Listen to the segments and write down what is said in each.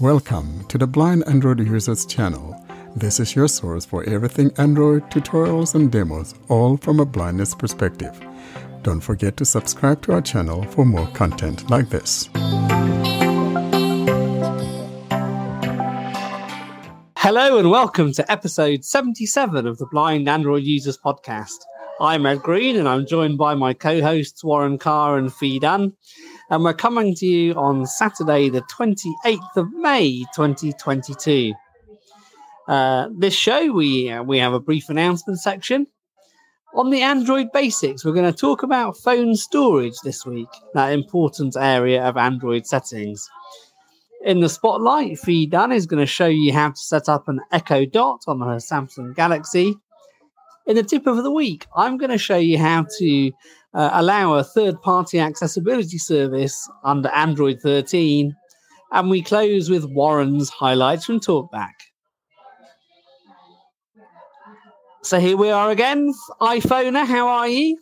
Welcome to the Blind Android Users channel. This is your source for everything Android tutorials and demos, all from a blindness perspective. Don't forget to subscribe to our channel for more content like this. Hello and welcome to episode 77 of the Blind Android Users Podcast. I'm Ed Green and I'm joined by my co hosts Warren Carr and Fee and we're coming to you on Saturday, the 28th of May, 2022. Uh, this show, we uh, we have a brief announcement section. On the Android basics, we're going to talk about phone storage this week, that important area of Android settings. In the spotlight, Fee Dunn is going to show you how to set up an Echo Dot on her Samsung Galaxy. In the tip of the week, I'm going to show you how to uh, allow a third party accessibility service under Android 13. And we close with Warren's highlights from Talkback. So here we are again. iPhoner, how are you?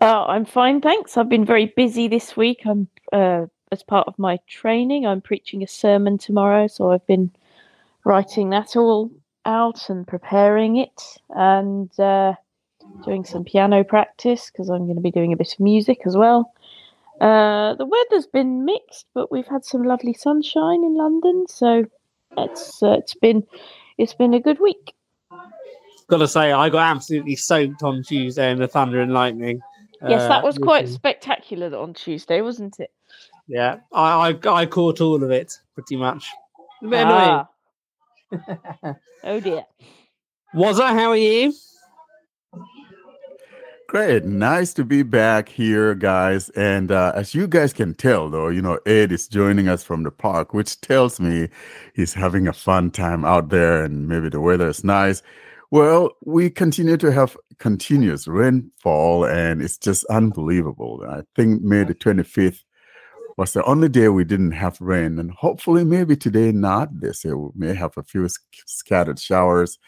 Uh, I'm fine, thanks. I've been very busy this week. I'm uh, as part of my training. I'm preaching a sermon tomorrow, so I've been writing that all out and preparing it. And uh, doing some piano practice because I'm going to be doing a bit of music as well. Uh, the weather's been mixed, but we've had some lovely sunshine in London, so it's uh, it's been it's been a good week. Got to say, I got absolutely soaked on Tuesday in the thunder and lightning. Yes, that uh, was quite spectacular on Tuesday, wasn't it? Yeah, I I, I caught all of it pretty much. Ah. oh dear. Was I? How are you? Great. Nice to be back here, guys. And uh, as you guys can tell, though, you know, Ed is joining us from the park, which tells me he's having a fun time out there and maybe the weather is nice. Well, we continue to have continuous rainfall and it's just unbelievable. I think May the 25th was the only day we didn't have rain. And hopefully, maybe today not. They say we may have a few scattered showers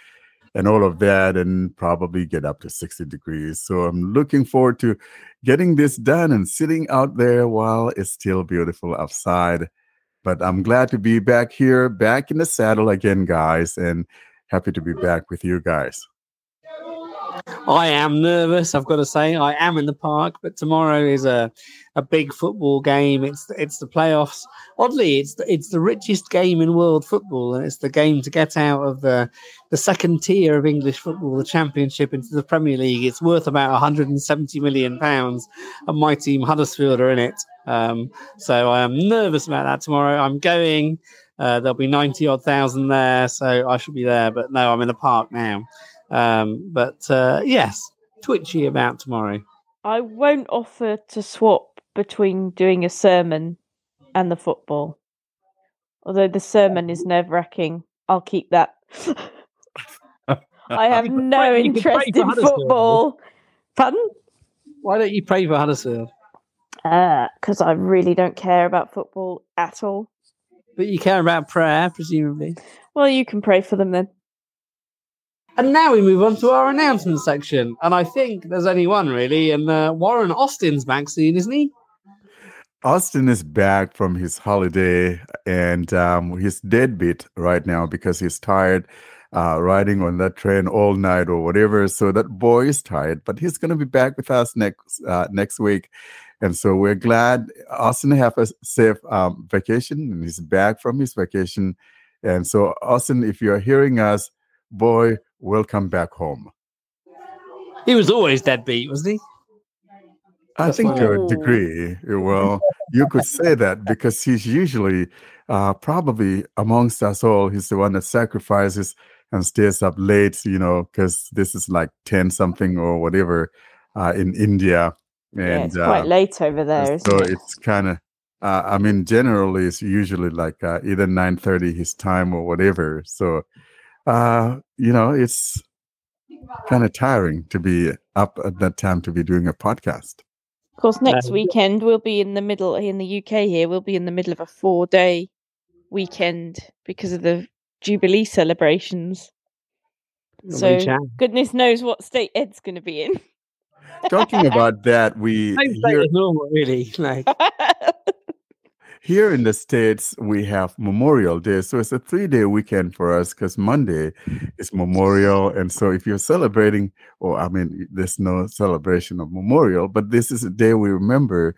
and all of that and probably get up to 60 degrees. So I'm looking forward to getting this done and sitting out there while it's still beautiful outside. But I'm glad to be back here, back in the saddle again, guys, and happy to be back with you guys. I am nervous. I've got to say, I am in the park, but tomorrow is a, a big football game. It's it's the playoffs. Oddly, it's the, it's the richest game in world football, and it's the game to get out of the the second tier of English football, the Championship, into the Premier League. It's worth about 170 million pounds, and my team Huddersfield are in it. Um, so I am nervous about that tomorrow. I'm going. Uh, there'll be 90 odd thousand there, so I should be there. But no, I'm in the park now. Um, but uh, yes, twitchy about tomorrow. I won't offer to swap between doing a sermon and the football. Although the sermon is nerve wracking, I'll keep that. I have no pray, interest in football. Pardon? Why don't you pray for Huddersfield? Because uh, I really don't care about football at all. But you care about prayer, presumably. Well, you can pray for them then. And now we move on to our announcement section. And I think there's only one really. And uh, Warren Austin's back soon, isn't he? Austin is back from his holiday and um, he's deadbeat right now because he's tired uh, riding on that train all night or whatever. So that boy is tired, but he's going to be back with us next uh, next week. And so we're glad Austin have a safe um, vacation and he's back from his vacation. And so Austin, if you're hearing us, boy, welcome back home. He was always that deadbeat, wasn't he? I think to a degree, well, you could say that because he's usually uh, probably amongst us all, he's the one that sacrifices and stays up late, you know, because this is like 10 something or whatever uh, in India. And yeah, it's quite uh, late over there. So it? it's kind of, uh, I mean, generally it's usually like uh, either 9.30 his time or whatever. So uh, you know, it's kind of tiring to be up at that time to be doing a podcast. Of course, next weekend we'll be in the middle in the UK here. We'll be in the middle of a four day weekend because of the Jubilee celebrations. So goodness knows what state Ed's going to be in. Talking about that, we hear... normal, really. Like here in the States, we have Memorial Day. So it's a three day weekend for us because Monday is Memorial. And so if you're celebrating, or I mean, there's no celebration of Memorial, but this is a day we remember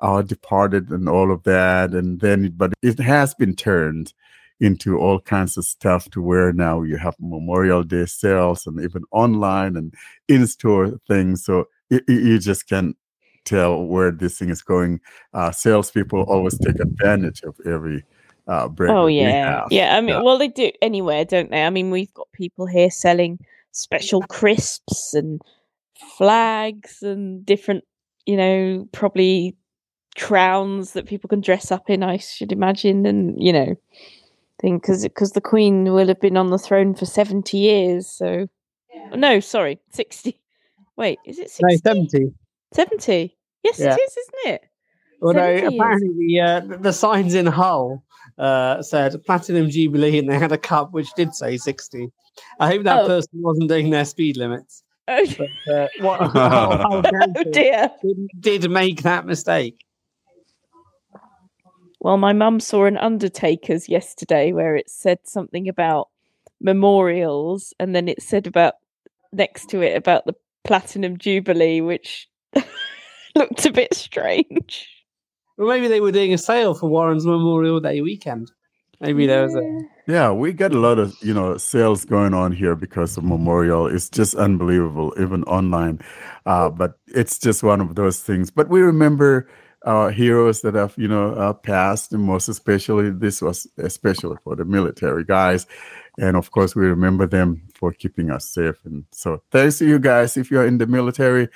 our departed and all of that. And then, but it has been turned into all kinds of stuff to where now you have Memorial Day sales and even online and in store things. So it, you just can't tell where this thing is going. Uh, salespeople always take advantage of every uh, break. Oh yeah, yeah. I mean, well, they do anywhere, don't they? I mean, we've got people here selling special crisps and flags and different, you know, probably crowns that people can dress up in. I should imagine, and you know, thing because because the Queen will have been on the throne for seventy years. So, no, sorry, sixty. Wait, is it 60? No, seventy. 70? Yes, yeah. it is, isn't it? Well, no, apparently the, uh, the signs in Hull uh, said Platinum Jubilee and they had a cup which did say 60. I hope that oh. person wasn't doing their speed limits. Oh, but, uh, what, oh dear. Did, did make that mistake. Well, my mum saw an Undertaker's yesterday where it said something about memorials and then it said about next to it about the Platinum Jubilee, which looked a bit strange. Well, maybe they were doing a sale for Warren's Memorial Day weekend. Maybe there was a. Yeah, we got a lot of you know sales going on here because of Memorial. It's just unbelievable, even online. Uh, but it's just one of those things. But we remember our heroes that have you know uh, passed, and most especially this was especially for the military guys, and of course we remember them for keeping us safe. And so thanks to you guys. If you're in the military,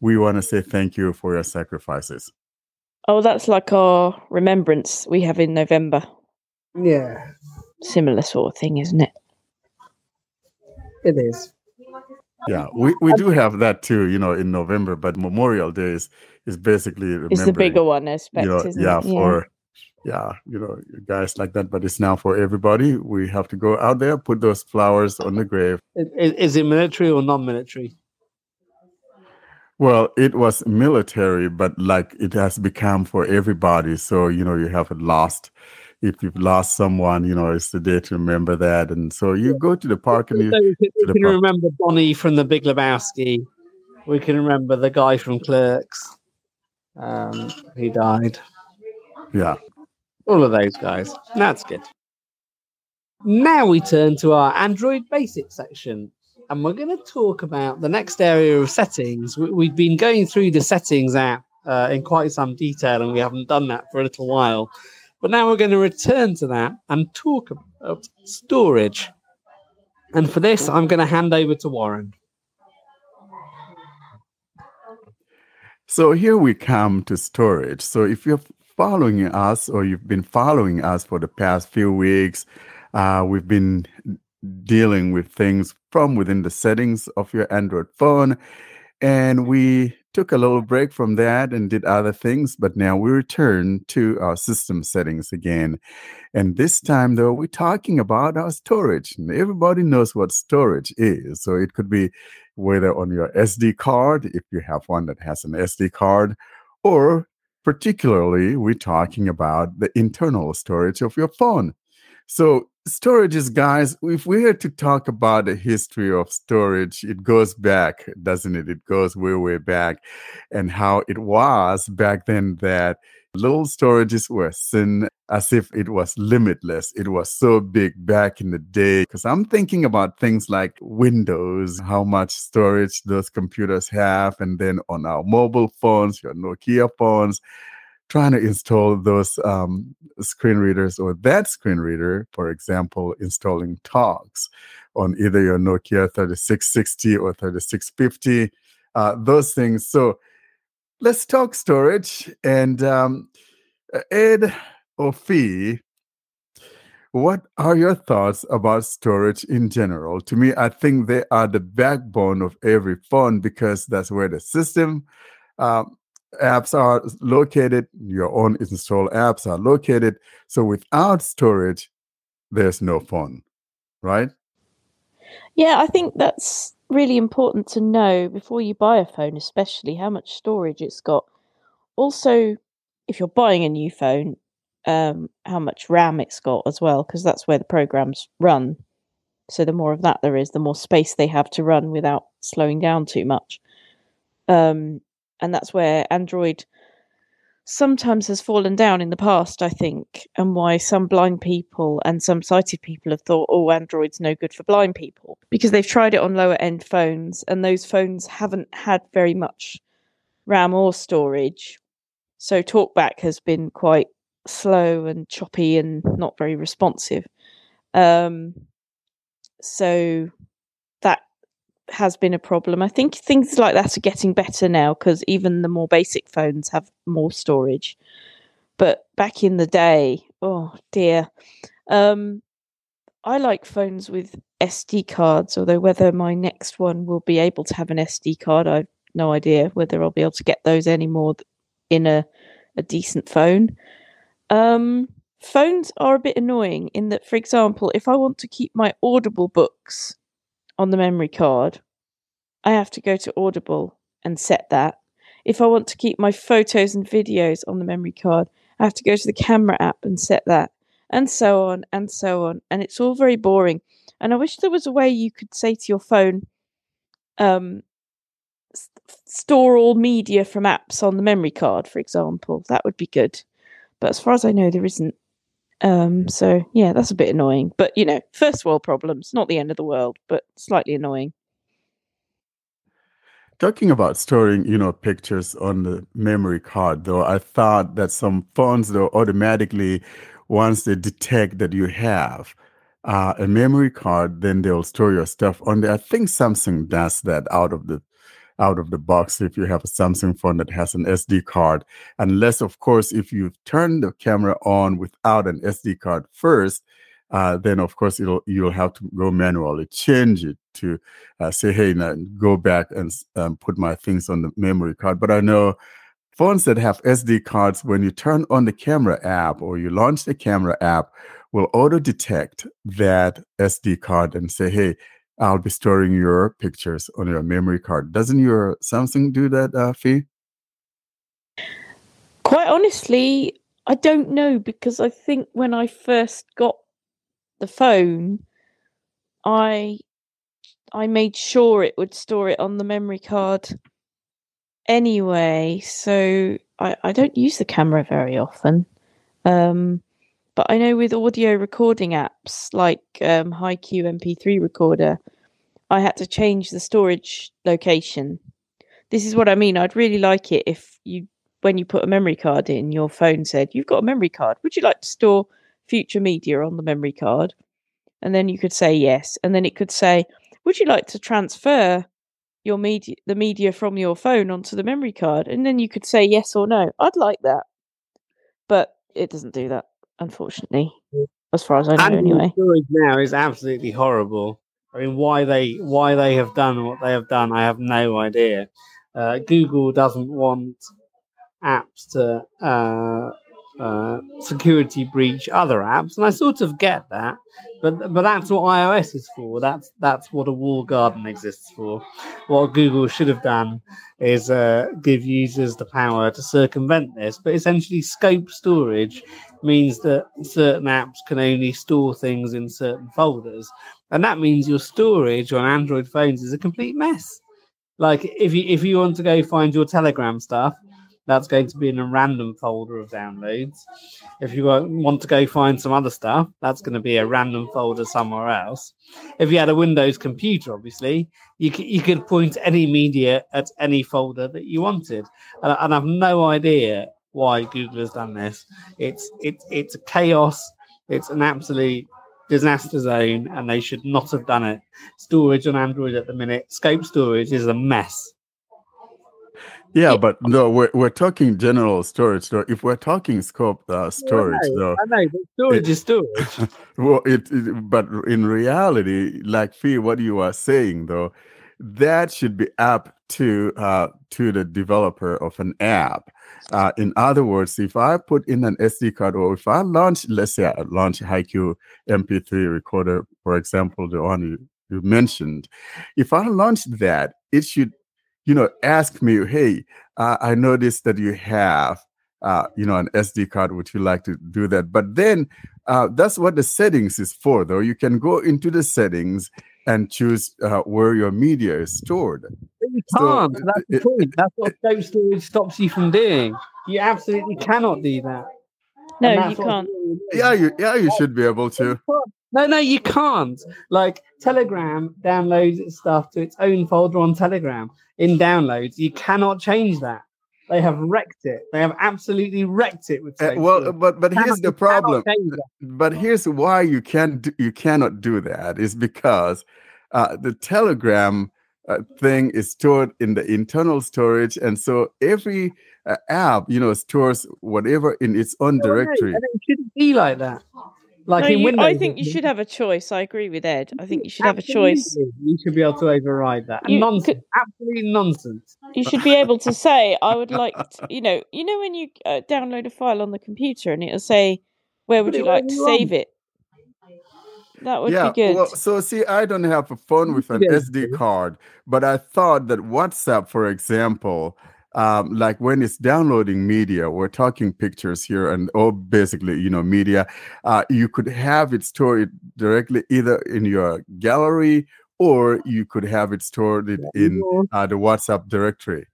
we want to say thank you for your sacrifices. Oh, that's like our remembrance we have in November. Yeah. Similar sort of thing, isn't it? It is. Yeah, we, we do have that too, you know, in November, but Memorial Day is, is basically it's the bigger one, I expect, you know, yeah, it? for yeah, you know, guys like that, but it's now for everybody. We have to go out there, put those flowers on the grave. Is, is it military or non-military? Well, it was military, but like it has become for everybody. So, you know, you have lost. If you've lost someone, you know, it's the day to remember that. And so you go to the park and you, so we can, remember Bonnie from the Big Lebowski. We can remember the guy from Clerks. Um, he died. Yeah. All of those guys. That's good. Now we turn to our Android Basic section and we're going to talk about the next area of settings. We, have been going through the settings app uh, in quite some detail, and we haven't done that for a little while. But now we're going to return to that and talk about storage. And for this, I'm going to hand over to Warren. So here we come to storage. So if you're following us or you've been following us for the past few weeks, uh, we've been dealing with things from within the settings of your Android phone. And we took a little break from that and did other things, but now we return to our system settings again. And this time, though, we're talking about our storage. Everybody knows what storage is. So it could be whether on your SD card, if you have one that has an SD card, or particularly, we're talking about the internal storage of your phone. So storages, guys, if we had to talk about the history of storage, it goes back, doesn't it? It goes way, way back, and how it was back then that little storages were seen as if it was limitless. It was so big back in the day. Because I'm thinking about things like Windows, how much storage those computers have, and then on our mobile phones, your Nokia phones trying to install those um, screen readers or that screen reader, for example, installing Talks on either your Nokia 3660 or 3650, uh, those things. So let's talk storage. And um, Ed or Fee, what are your thoughts about storage in general? To me, I think they are the backbone of every phone because that's where the system um, apps are located, your own installed apps are located. So without storage, there's no phone, right? Yeah, I think that's really important to know before you buy a phone, especially how much storage it's got. Also, if you're buying a new phone, um, how much RAM it's got as well, because that's where the programs run. So the more of that there is, the more space they have to run without slowing down too much. Um, and that's where Android sometimes has fallen down in the past, I think, and why some blind people and some sighted people have thought, oh, Android's no good for blind people because they've tried it on lower end phones and those phones haven't had very much RAM or storage. So talkback has been quite slow and choppy and not very responsive. Um, so has been a problem. I think things like that are getting better now because even the more basic phones have more storage. But back in the day, oh dear. Um, I like phones with SD cards, although whether my next one will be able to have an SD card, I've no idea whether I'll be able to get those anymore in a, a decent phone. Um, phones are a bit annoying in that, for example, if I want to keep my Audible books on the memory card, I have to go to Audible and set that. If I want to keep my photos and videos on the memory card, I have to go to the camera app and set that, and so on and so on. And it's all very boring. And I wish there was a way you could say to your phone, um, store all media from apps on the memory card, for example. That would be good. But as far as I know, there isn't. Um, so yeah, that's a bit annoying. But you know, first world problems, not the end of the world, but slightly annoying. Talking about storing, you know, pictures on the memory card, though, I thought that some phones, though, automatically, once they detect that you have uh, a memory card, then they'll store your stuff on there. I think Samsung does that out of the out of the box if you have a Samsung phone that has an SD card. Unless, of course, if you turn the camera on without an SD card first, uh, then of course it'll you'll have to go manually change it to uh, say, hey, now go back and um, put my things on the memory card. But I know phones that have SD cards, when you turn on the camera app or you launch the camera app, will auto detect that SD card and say, hey, I'll be storing your pictures on your memory card. Doesn't your Samsung do that, uh, Fee? Quite honestly, I don't know because I think when I first got the phone, I I made sure it would store it on the memory card anyway. So I, I don't use the camera very often. Um, but I know with audio recording apps like um, HiQ MP3 recorder, I had to change the storage location. This is what I mean. I'd really like it if you, when you put a memory card in, your phone said, You've got a memory card. Would you like to store future media on the memory card? And then you could say yes. And then it could say, Would you like to transfer your media, the media from your phone onto the memory card? And then you could say yes or no. I'd like that. But it doesn't do that unfortunately, as far as I know. And anyway, now is absolutely horrible. I mean, why they why they have done what they have done, I have no idea. Uh, Google doesn't want apps to uh, uh, security breach other apps, and I sort of get that. But but that's what iOS is for. That's that's what a wall garden exists for. What Google should have done is uh, give users the power to circumvent this. But essentially, scope storage means that certain apps can only store things in certain folders, and that means your storage on Android phones is a complete mess. Like if you if you want to go find your Telegram stuff, that's going to be in a random folder of downloads. If you want to go find some other stuff, that's going to be a random folder somewhere else. If you had a Windows computer, obviously, you could, you could point any media at any folder that you wanted. And, and I've no idea why Google has done this. It's it's it's a chaos. It's an absolute disaster zone, and they should not have done it. Storage on Android at the minute, Scope storage is a mess. Yeah, but no, we're we're talking general storage. So if we're talking scope uh, storage, yeah, though, I know, storage it, is storage. well, it, it, but in reality, like Fee, what you are saying though, that should be up to uh, to the developer of an app. Uh, in other words, if I put in an SD card or if I launch, let's say I launch HiQ MP3 recorder, for example, the one you, you mentioned, if I launch that, it should you know, ask me, hey, uh, I noticed that you have uh, you know, an SD card, would you like to do that? But then uh, that's what the settings is for, though. You can go into the settings and choose uh, where your media is stored. But you can't. So, That's the point. That's what scope storage stops you from doing. You absolutely cannot do that. No, you can't. Yeah, you yeah you should be able to. No, no, you can't. Like Telegram downloads its stuff to its own folder on Telegram in downloads. You cannot change that. They have wrecked it. They have absolutely wrecked it with. Uh, well, but but here's the problem. But here's why you can't do, you cannot do that is because uh, the Telegram uh, thing is stored in the internal storage, and so every uh, app, you know, stores whatever in its own directory. And it shouldn't be like that. Like no, in you, Windows, I think you should have a choice. I agree with Ed. I think you should have a choice. You should be able to override that. And You nonsense, could- absolute nonsense. You should be able to say, "I would like," to, you know, you know when you uh, download a file on the computer and it'll say, "Where would Put you like to you save it?" That would yeah, be good. well, so see, I don't have a phone with an Yeah. SD card, but I thought that WhatsApp, for example, um, like when it's downloading media, we're talking pictures here and oh, basically, you know, media. Uh, you could have it stored directly either in your gallery or you could have it stored it in uh, the WhatsApp directory.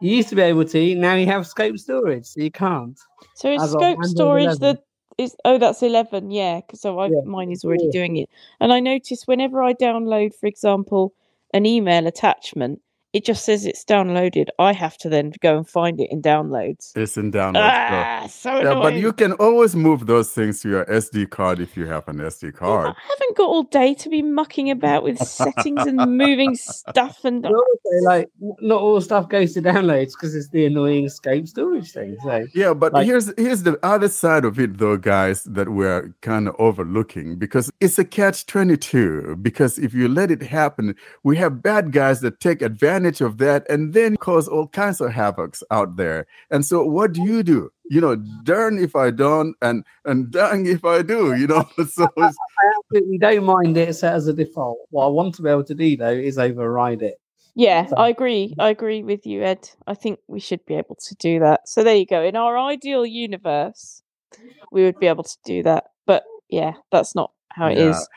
You used to be able to. Now you have scope storage, so you can't. so it's as scope storage 11. the oh that's eleven, yeah, because so I Yeah. mine is already Yeah. doing it, and I notice whenever I download, for example, an email attachment, it just says it's downloaded. I have to then go and find it in downloads. It's in download. so- Ah, so Yeah, but you can always move those things to your SD card if you have an SD card. I haven't got all day to be mucking about with settings and moving stuff and But also, like, n- not all stuff goes to downloads because it's the annoying scope storage thing. So Yeah, but Like- here's here's the other side of it though, guys, that we're kind of overlooking because it's a catch 22. Because if you let it happen, we have bad guys that take advantage of that and then cause all kinds of havocs out there. And so what do you do? You know, darn if I don't and and dang if I do, you know. so it's, absolutely don't mind it set as a default. What I want to be able to do though is override it. Yeah, So- I agree. I agree with you, Ed. I think we should be able to do that. So there you go. In our ideal universe, we would be able to do that. But yeah, that's not how it Yeah. is.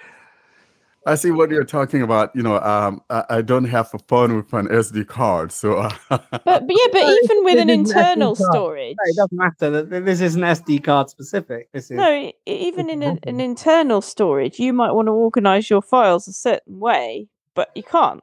I see what you're talking about. You know, um, I, I don't have a phone with an SD card, so But, but yeah, but even with an internal storage, No, it doesn't matter. Th- This isn't SD card specific. This is no, even in a, an internal storage, you might want to organize your files a certain way, but you can't.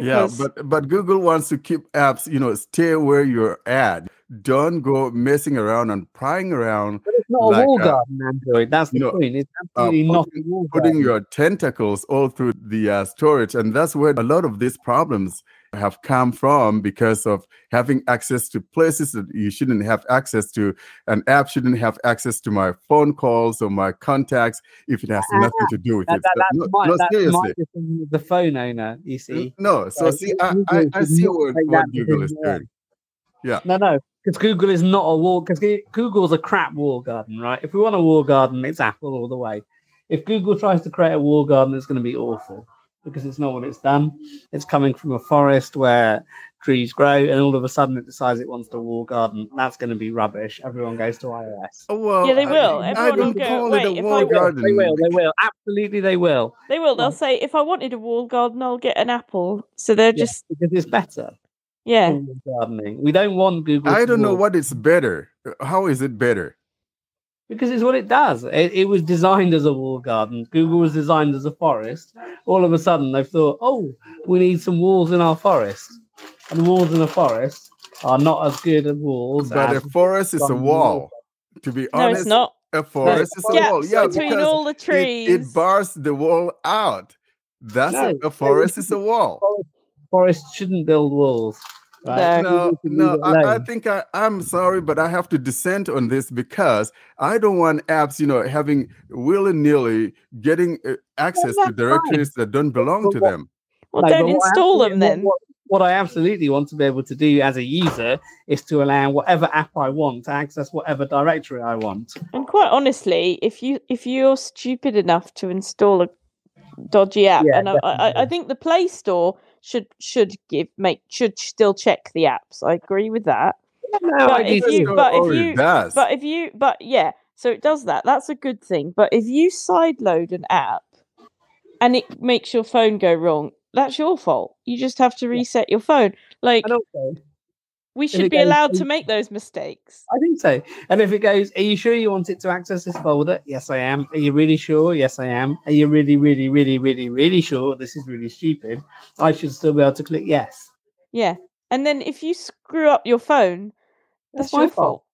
Yeah, but but Google wants to keep apps, you know, stay where you're at. Don't go messing around and prying around, But it's not like, a wall uh, garden Android. That's the know, point. It's uh, absolutely not putting- wall putting your tentacles all through the uh, storage, and that's where a lot of these problems have come from because of having access to places that you shouldn't have access to. An app shouldn't have access to my phone calls or my contacts if it has nothing to do with That, it. that, So- that's no, my, no, that's seriously. my the phone owner. You see, No, so Uh, see, I, Google I, I see what, what Google is doing. no, no, because Google is not a wall. Because Google's a crap wall garden, right? If we want a wall garden, it's Apple all the way. If Google tries to create a wall garden, it's going to be awful because it's not what it's done. It's coming from a forest where trees grow, and all of a sudden it decides it wants a wall garden. That's going to be rubbish. Everyone goes to iOS. Oh, well, Yeah, they will. I, Everyone will go, call "Wait, it if a I wall will." They will. They will. Absolutely, they will. They will. They'll Right. say, if I wanted a wall garden, I'll get an apple. So they're Yeah, just, because it's better. Yeah. gardening. We don't want Google. I don't know wall- what is better. How is it better? because it's what it does. It, it was designed as a wall garden. Google was designed as a forest. All of a sudden, they've thought, oh, we need some walls in our forest, and walls in a forest are not as good as walls. But a forest is a some wall. To be honest, No, it's not. a forest is a wall. Gaps Yeah, between because all the it, trees. it bars the wall out. That's No, a, a forest is a wall. Forests shouldn't build walls. Right? No, no, I, I think I, I'm sorry, but I have to dissent on this because I don't want apps, you know, having willy nilly getting uh, access to that's fine. directories that don't belong But to what- them. Well, No, don't what I install them absolutely- then. What, what I absolutely want to be able to do as a user is to allow whatever app I want to access whatever directory I want. And quite honestly, if you if you're stupid enough to install a dodgy app, Yeah, and I, I, I think the Play Store should should give make should still check the apps. I agree with that. No, But if you- but if you- does. But if you, but yeah, so it does that. That's a good thing. But if you sideload an app and it makes your phone go wrong, that's your fault. You just have to reset your phone. Like and also, we should be goes allowed to make those mistakes. I think so. And if it goes, are you sure you want it to access this folder? Yes, I am. Are you really sure? Yes, I am. Are you really, really, really, really, really sure this is really stupid? I should still be able to click yes. Yeah. And then if you screw up your phone, that's, That's my your fault. fault.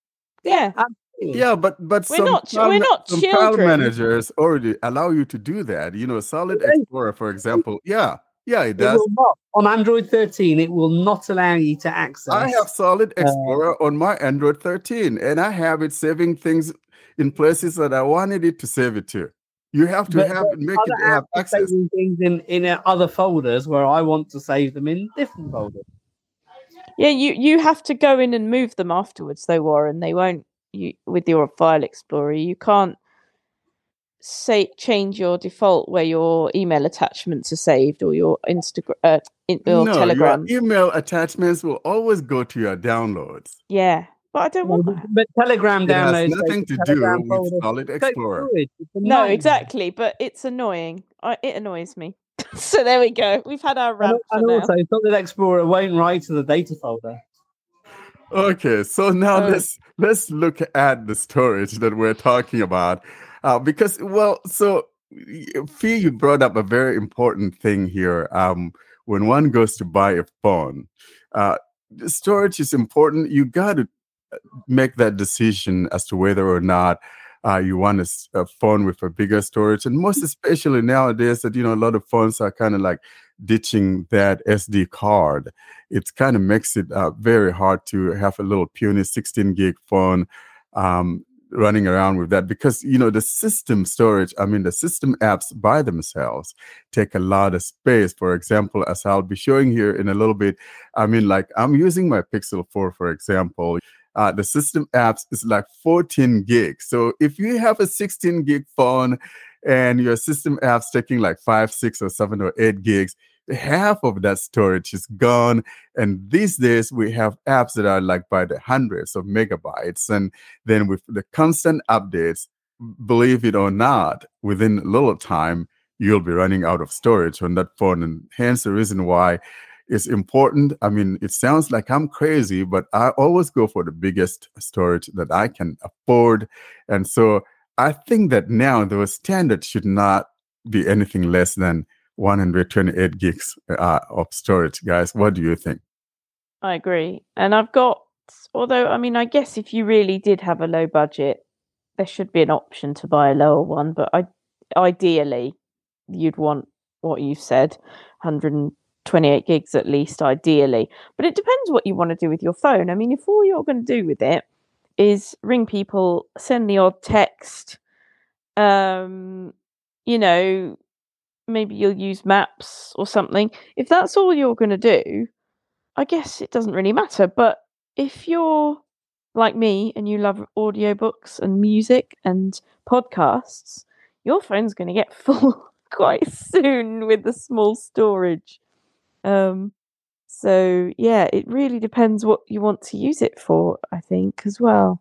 Yeah. absolutely. Yeah, but but We're some not ch- file we're not some file managers already allow you to do that. You know, Solid Explorer, for example. Yeah, yeah, it It does. will not on Android 13. It will not allow you to access. I have Solid Uh, Explorer on my Android 13, and I have it saving things in places that I wanted it to save it to. You have to But- have but make it have access. saving things in in uh, other folders where I want to save them in different folders. Yeah, you you have to go in and move them afterwards though, Warren. They won't you with your file explorer. You can't say change your default where your email attachments are saved or your Instagram uh, in, or no, Telegram. your email attachments will always go to your downloads. Yeah, but I don't want that. but Telegram It has downloads. nothing go to do with. Solid Explorer. through it. It's No, exactly, but it's annoying. I, it annoys me. so there we go. We've had our And, rant for and also, Solid Explorer won't write to the data folder. Okay, so now Oh. let's let's look at the storage that we're talking about, uh, because well, so Fee, you brought up a very important thing here. Um, when one goes to buy a phone, uh, storage is important. You got to make that decision as to whether or not uh, you want a phone with a bigger storage, and most especially nowadays that you know a lot of phones are kind of like ditching that SD card. It kind of makes it uh, very hard to have a little puny 16 gig phone um, running around with that because you know the system storage. I mean, the system apps by themselves take a lot of space. For example, as I'll be showing here in a little bit, I mean, like I'm using my Pixel 4, for example. Uh, the system apps is like 14 gigs. So if you have a 16 gig phone and your system apps taking like five, six, or seven or eight gigs, half of that storage is gone. And these days we have apps that are like by the hundreds of megabytes. And then with the constant updates, believe it or not, within a little time, you'll be running out of storage on that phone. And hence the reason why it's important. I mean, it sounds like I'm crazy, but I always go for the biggest storage that I can afford. And so I think that now the standard should not be anything less than 128 gigs uh, of storage, guys. What do you think? I agree. And I've got, although, I mean, I guess if you really did have a low budget, there should be an option to buy a lower one. But I, ideally, you'd want what you've said 128 gigs at least, ideally. But it depends what you want to do with your phone. I mean, if all you're going to do with it is ring people, send the odd text, um, you know, maybe you'll use maps or something. If that's all you're going to do, I guess it doesn't really matter. But if you're like me and you love audiobooks and music and podcasts, your phone's going to get full quite soon with the small storage. Um, so yeah, it really depends what you want to use it for, I think, as well.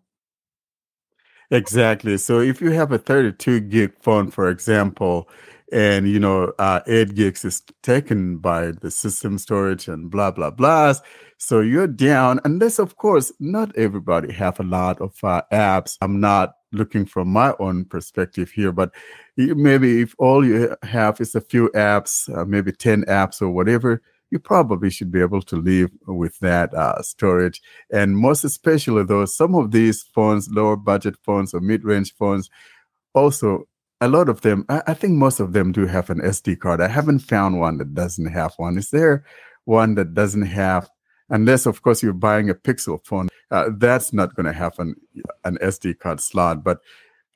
Exactly. So if you have a 32 gig phone, for example, and you know uh, 8 gigs is taken by the system storage and blah blah blah so you're down unless of course not everybody have a lot of uh, apps. I'm not looking from my own perspective here but maybe if all you have is a few apps uh, maybe 10 apps or whatever you probably should be able to live with that uh, storage. And most especially though some of these phones lower budget phones or mid-range phones also a lot of them I, I think most of them do have an sd card. I haven't found one that doesn't have one. Is there one that doesn't have unless of course you're buying a pixel phone uh, that's not going to have an, an sd card slot. But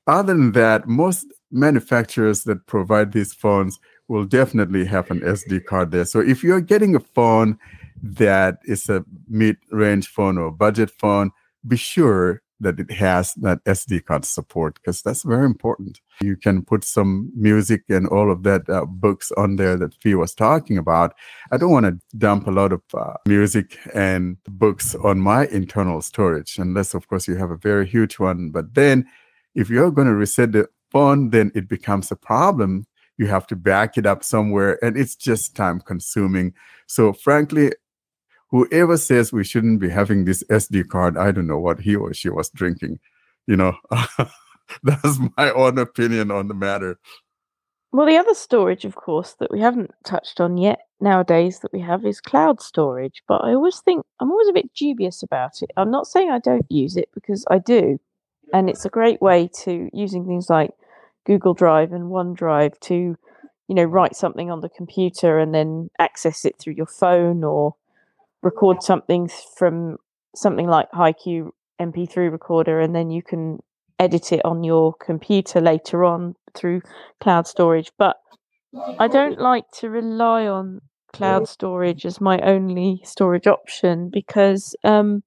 other than that most manufacturers that provide these phones will definitely have an sd card there. So if you're getting a phone that is a mid-range phone or budget phone be sure that it has that SD card support because that's very important. You can put some music and all of that uh, books on there that Fee was talking about. I don't want to dump a lot of uh, music and books on my internal storage unless, of course, you have a very huge one. But then if you're going to reset the phone, then it becomes a problem. You have to back it up somewhere and it's just time consuming. So frankly, whoever says we shouldn't be having this SD card, I don't know what he or she was drinking. You know, that's my own opinion on the matter. Well, the other storage, of course, that we haven't touched on yet nowadays that we have is cloud storage. But I always think I'm always a bit dubious about it. I'm not saying I don't use it because I do. And it's a great way to using things like Google Drive and OneDrive to, you know, write something on the computer and then access it through your phone or record something from something like HiQ MP3 recorder, and then you can edit it on your computer later on through cloud storage. But I don't like to rely on cloud storage as my only storage option because um,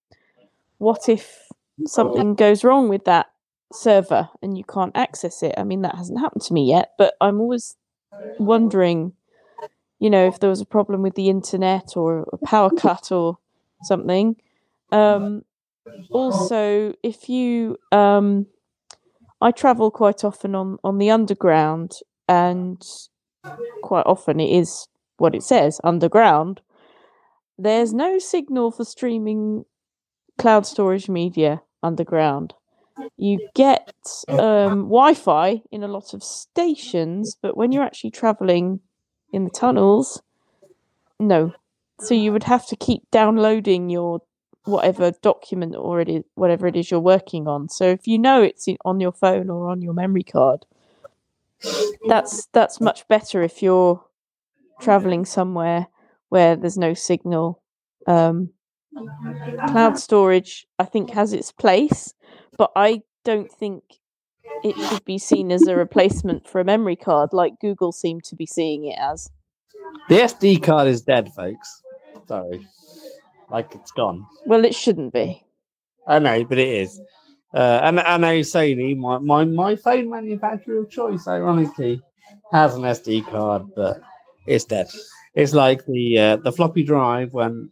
what if something goes wrong with that server and you can't access it? I mean, that hasn't happened to me yet, but I'm always wondering you know, if there was a problem with the internet or a power cut or something. Um, also, if you, um, I travel quite often on on the underground, and quite often it is what it says underground. There's no signal for streaming cloud storage media underground. You get um, Wi Fi in a lot of stations, but when you're actually traveling in the tunnels. No. So you would have to keep downloading your whatever document or it is, whatever it is you're working on. So if you know it's on your phone or on your memory card, that's that's much better if you're traveling somewhere where there's no signal. Um, cloud storage, I think, has its place, but I don't think it should be seen as a replacement for a memory card, like Google seem to be seeing it as. The SD card is dead, folks. Sorry, like it's gone. Well, it shouldn't be. I know, but it is. Uh, and I know Sony, my, my my phone manufacturer of choice, ironically, has an SD card, but it's dead. It's like the uh, the floppy drive when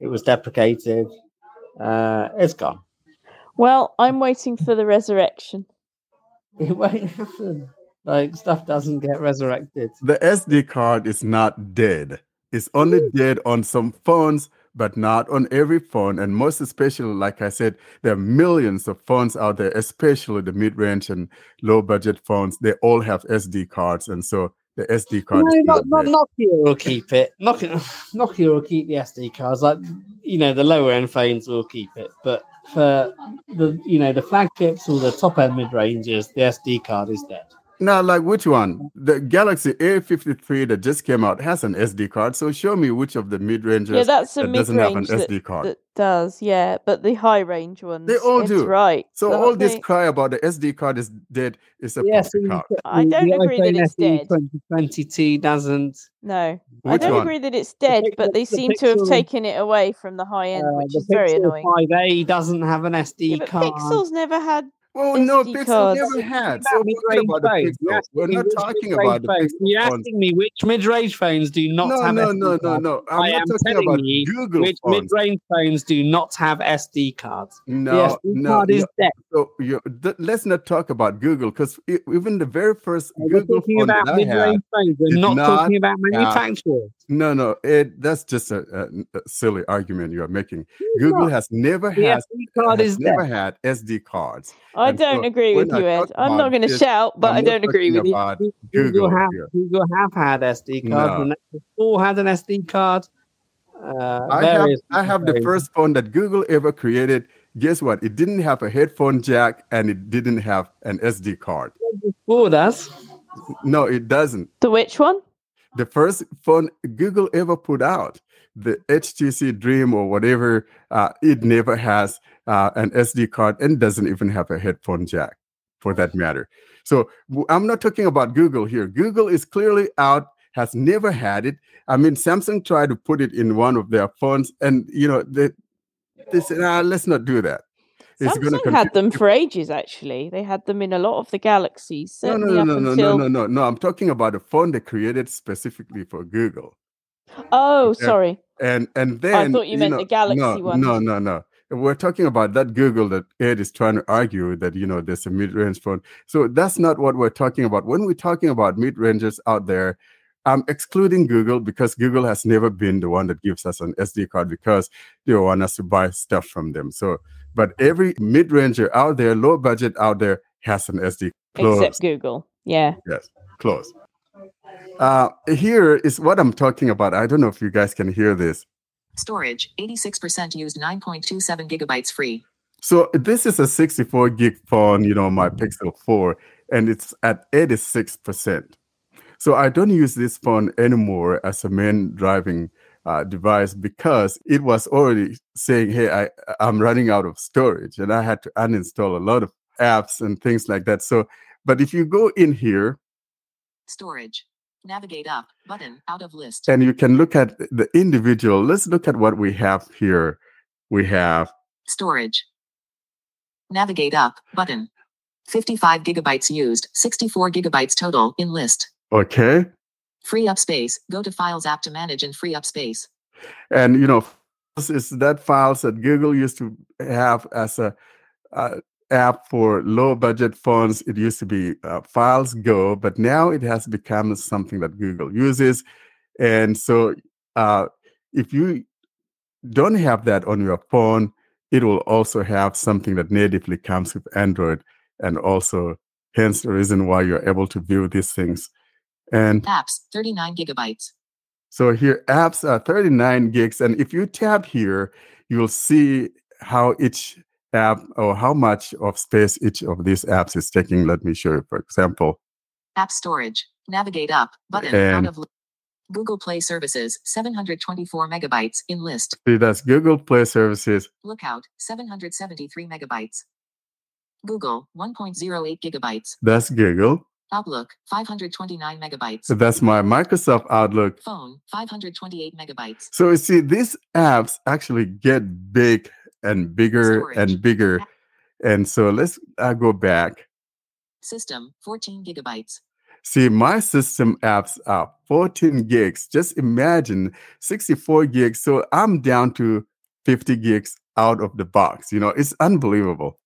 it was deprecated. Uh, it's gone. Well, I'm waiting for the resurrection. It won't happen. Like stuff doesn't get resurrected. The SD card is not dead. It's only dead on some phones, but not on every phone. And most especially, like I said, there are millions of phones out there, especially the mid-range and low-budget phones. They all have SD cards, and so the SD card. No, not, not Nokia will keep it. Nokia, Nokia will keep the SD cards. Like you know, the lower end phones will keep it, but for the you know the flagships or the top end mid ranges, the SD card is dead. Now, like which one? The Galaxy A53 that just came out has an SD card. So show me which of the mid ranges yeah, that's a that doesn't have an that, SD card. That does, yeah, but the high range ones. They all do. Right. So The all whole this cry about the SD card is dead is a Yes, public card. I don't agree that it's dead. 2022 doesn't. No, I don't one? agree that it's dead, pic- but they the seem to have taken it away from the high end, uh, which the is very Pixel annoying. 5A doesn't have an SD Yeah, but card. Pixels never had. Oh no, Pixel never had. So mid-range about the phones. You're Pixel. We're not talking about the. You're Pixel phones. asking me which mid-range phones do not No, have no, SD no, no, cards. no. I'm I not am talking telling about you Google which phones. mid-range phones do not have SD cards. No, the SD no, card is dead. So th- let's not talk about Google because even the very first We're Google phone about that I had, mid-range phones. We're not, not talking about manufacturers. No, no, it that's just a, a- a silly argument you are making. Google not. has never The had SD card has is never dead. had SD cards. I And don't so agree with you, Ed. I'm not going to shout, but I'm I don't agree with you. about Google, Google have here. Google have had SD cards. No. The Nexus 4 had an SD card. Uh, I have I have the first phone that Google ever created. Guess what? It didn't have a headphone jack and it didn't have an SD card. Four does. No, it doesn't. The which one? The first phone Google ever put out, the HTC Dream or whatever, uh, it never has uh, an SD card and doesn't even have a headphone jack for that matter. So I'm not talking about Google here. Google is clearly out, has never had it. I mean, Samsung tried to put it in one of their phones, and you know they they said, ah, let's not do that. It's Samsung had them for ages. Actually, they had them in a lot of the Galaxies. No, no, no, no, no, until... no, no, no, no. I'm talking about a phone they created specifically for Google. Oh, Yeah. sorry. And and oh, then I thought you meant know, the Galaxy no, ones. No, no, no. We're talking about that Google that Ed is trying to argue that you know there's a mid-range phone. So that's not what we're talking about. When we're talking about mid-rangers out there, I'm excluding Google because Google has never been the one that gives us an SD card because they want us to buy stuff from them. So, but every mid-ranger out there, low budget out there, has an SD close. Except Google. Yeah. Yes, close. Uh, here is what I'm talking about. I don't know if you guys can hear this. Storage, 86% used 9.27 gigabytes free. So this is a 64 gig phone, you know, my Pixel 4, and it's at 86%. So I don't use this phone anymore as a main driving uh, device because it was already saying, "Hey, I I'm running out of storage," and I had to uninstall a lot of apps and things like that. So, but if you go in here Storage. Navigate up. Button. Out of list. and you can look at the individual, let's look at what we have here. We have Storage. Navigate up. Button. 55 gigabytes used. 64 gigabytes total. In list. okay, Free up space. Go to Files app to manage and free up space. and you know is that files that google used to have as a uh, app for low budget phones it used to be uh, files go but now it has become something that google uses and so uh, if you don't have that on your phone it will also have something that natively comes with android and also hence the reason why you're able to view these things and Apps. 39 gigabytes. so here apps are 39 gigs. And if you tap here, you'll see how each app or how much of space each of these apps is taking. Let me show you, for example. App storage. Navigate up. Button. And- Out of. Google Play Services. 724 megabytes. In list. See, that's Google Play Services. Lookout. 773 megabytes. Google. 1.08 gigabytes. That's Google. Outlook. 529 megabytes. So that's my Microsoft Outlook. Phone. 528 megabytes. So you see, these apps actually get big and bigger Storage. and bigger. And so let's uh, go back. System. 14 gigabytes. See, my system apps are 14 gigs. Just imagine 64 gigs. So I'm down to 50 gigs out of the box. You know, it's unbelievable.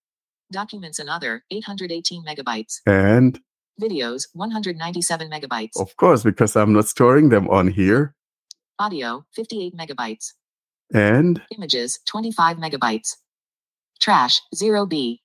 Documents and other. 818 megabytes. And Videos. 197 megabytes. of course, because I'm not storing them on here. Audio. 58 megabytes. And Images. 25 megabytes. Trash. 0B.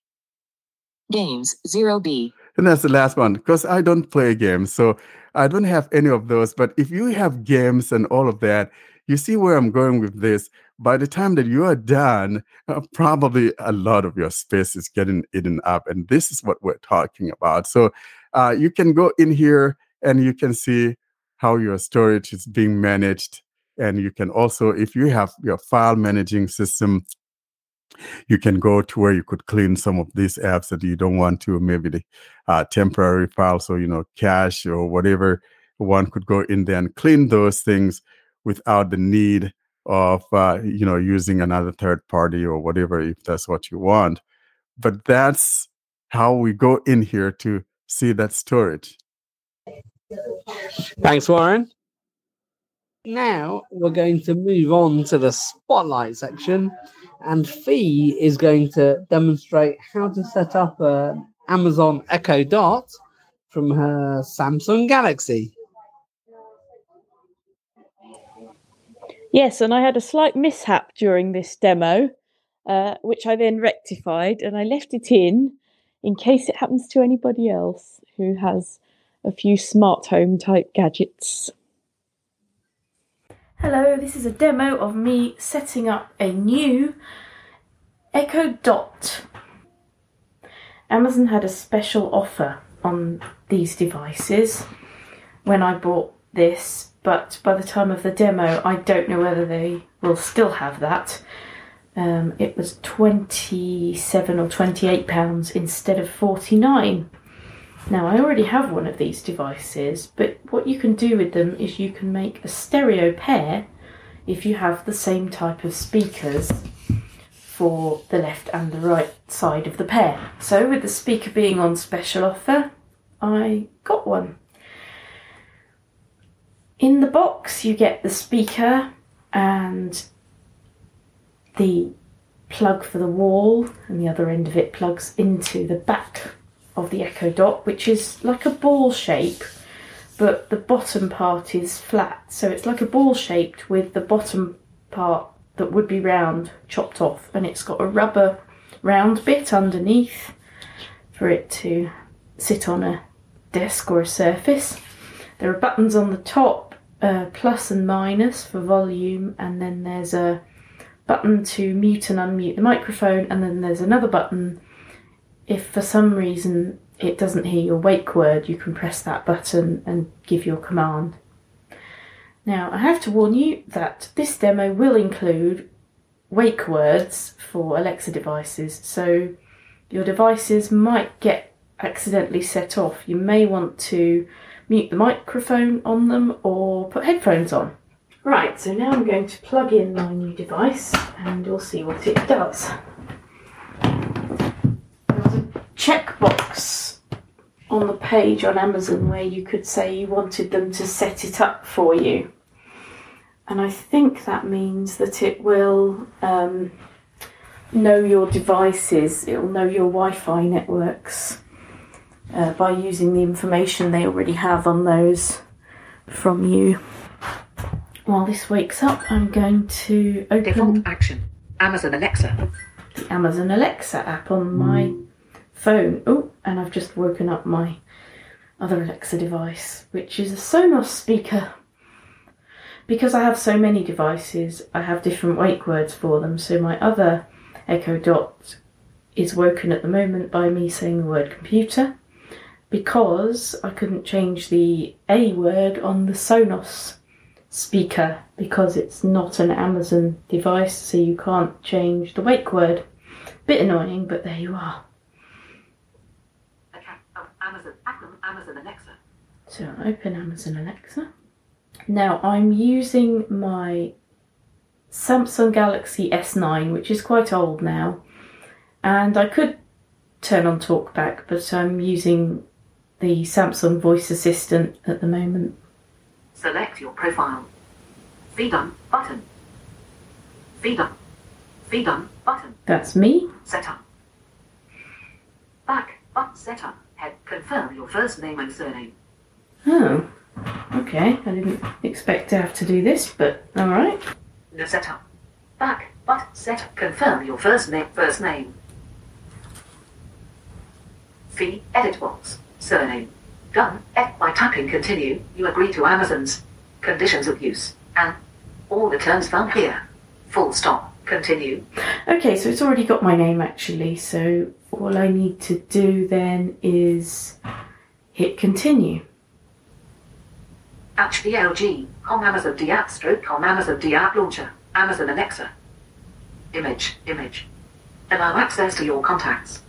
Games. 0B. and that's the last one because I don't play games. So I don't have any of those. But if you have games and all of that, you see where I'm going with this. By the time that you are done, uh, probably a lot of your space is getting eaten up. And this is what we're talking about. So uh, you can go in here and you can see how your storage is being managed. And you can also, if you have your file managing system, you can go to where you could clean some of these apps that you don't want to, maybe the uh, temporary files or, you know, cache or whatever. One could go in there and clean those things without the need of, uh, you know, using another third party or whatever, if that's what you want. But that's how we go in here to see that storage. Thanks, Warren. Now we're going to move on to the spotlight section, and Fee is going to demonstrate how to set up an Amazon Echo Dot from her Samsung Galaxy. Yes, and I had a slight mishap during this demo, uh, which I then rectified, and I left it in in case it happens to anybody else who has a few smart home type gadgets. Hello, this is a demo of me setting up a new Echo Dot. Amazon had a special offer on these devices when I bought this, but by the time of the demo, I don't know whether they will still have that. Um, it was 27 or 28 pounds instead of 49. Now, I already have one of these devices, but what you can do with them is you can make a stereo pair if you have the same type of speakers for the left and the right side of the pair. So, with the speaker being on special offer, I got one. In the box, you get the speaker and the plug for the wall, and the other end of it plugs into the back of the Echo Dot, which is like a ball shape, but the bottom part is flat. So it's like a ball shaped with the bottom part that would be round chopped off, and it's got a rubber round bit underneath for it to sit on a desk or a surface. There are buttons on the top, uh, plus and minus for volume, and then there's a button to mute and unmute the microphone, and then there's another button if for some reason it doesn't hear your wake word, you can press that button and give your command. Now, I have to warn you that this demo will include wake words for Alexa devices, so your devices might get accidentally set off. You may want to mute the microphone on them or put headphones on. Right, so now I'm going to plug in my new device and we'll see what it does. There was a checkbox on the page on Amazon where you could say you wanted them to set it up for you. And I think that means that it will um, know your devices, it will know your Wi Fi networks uh, by using the information they already have on those from you. While this wakes up, I'm going to open Default action. Amazon Alexa. the Amazon Alexa app on my hmm. phone. Oh, and I've just woken up my other Alexa device, which is a Sonos speaker. Because I have so many devices, I have different wake words for them. So my other Echo Dot is woken at the moment by me saying the word computer because I couldn't change the A word on the Sonos speaker because it's not an Amazon device, so you can't change the wake word. Bit annoying, but there you are. Um, Amazon. Amazon Alexa. So open Amazon Alexa. Now I'm using my Samsung Galaxy S9, which is quite old now, and I could turn on TalkBack, but I'm using the Samsung Voice Assistant at the moment. Select your profile. Feed on button. Feed on. Feed on button. That's me. Setup. Back button setup. Head confirm your first name and surname. Oh, okay. I didn't expect to have to do this, but all right. No setup. Back button setup. Confirm your first name. First name. Fee edit box. Surname. Done. By tapping continue. You agree to Amazon's conditions of use and all the terms found here. Full stop. Continue. Okay, so it's already got my name actually. So all I need to do then is hit continue. HDLG, com Amazon D app stroke com Amazon D app launcher, Amazon Alexa. Image, image. Allow access to your contacts.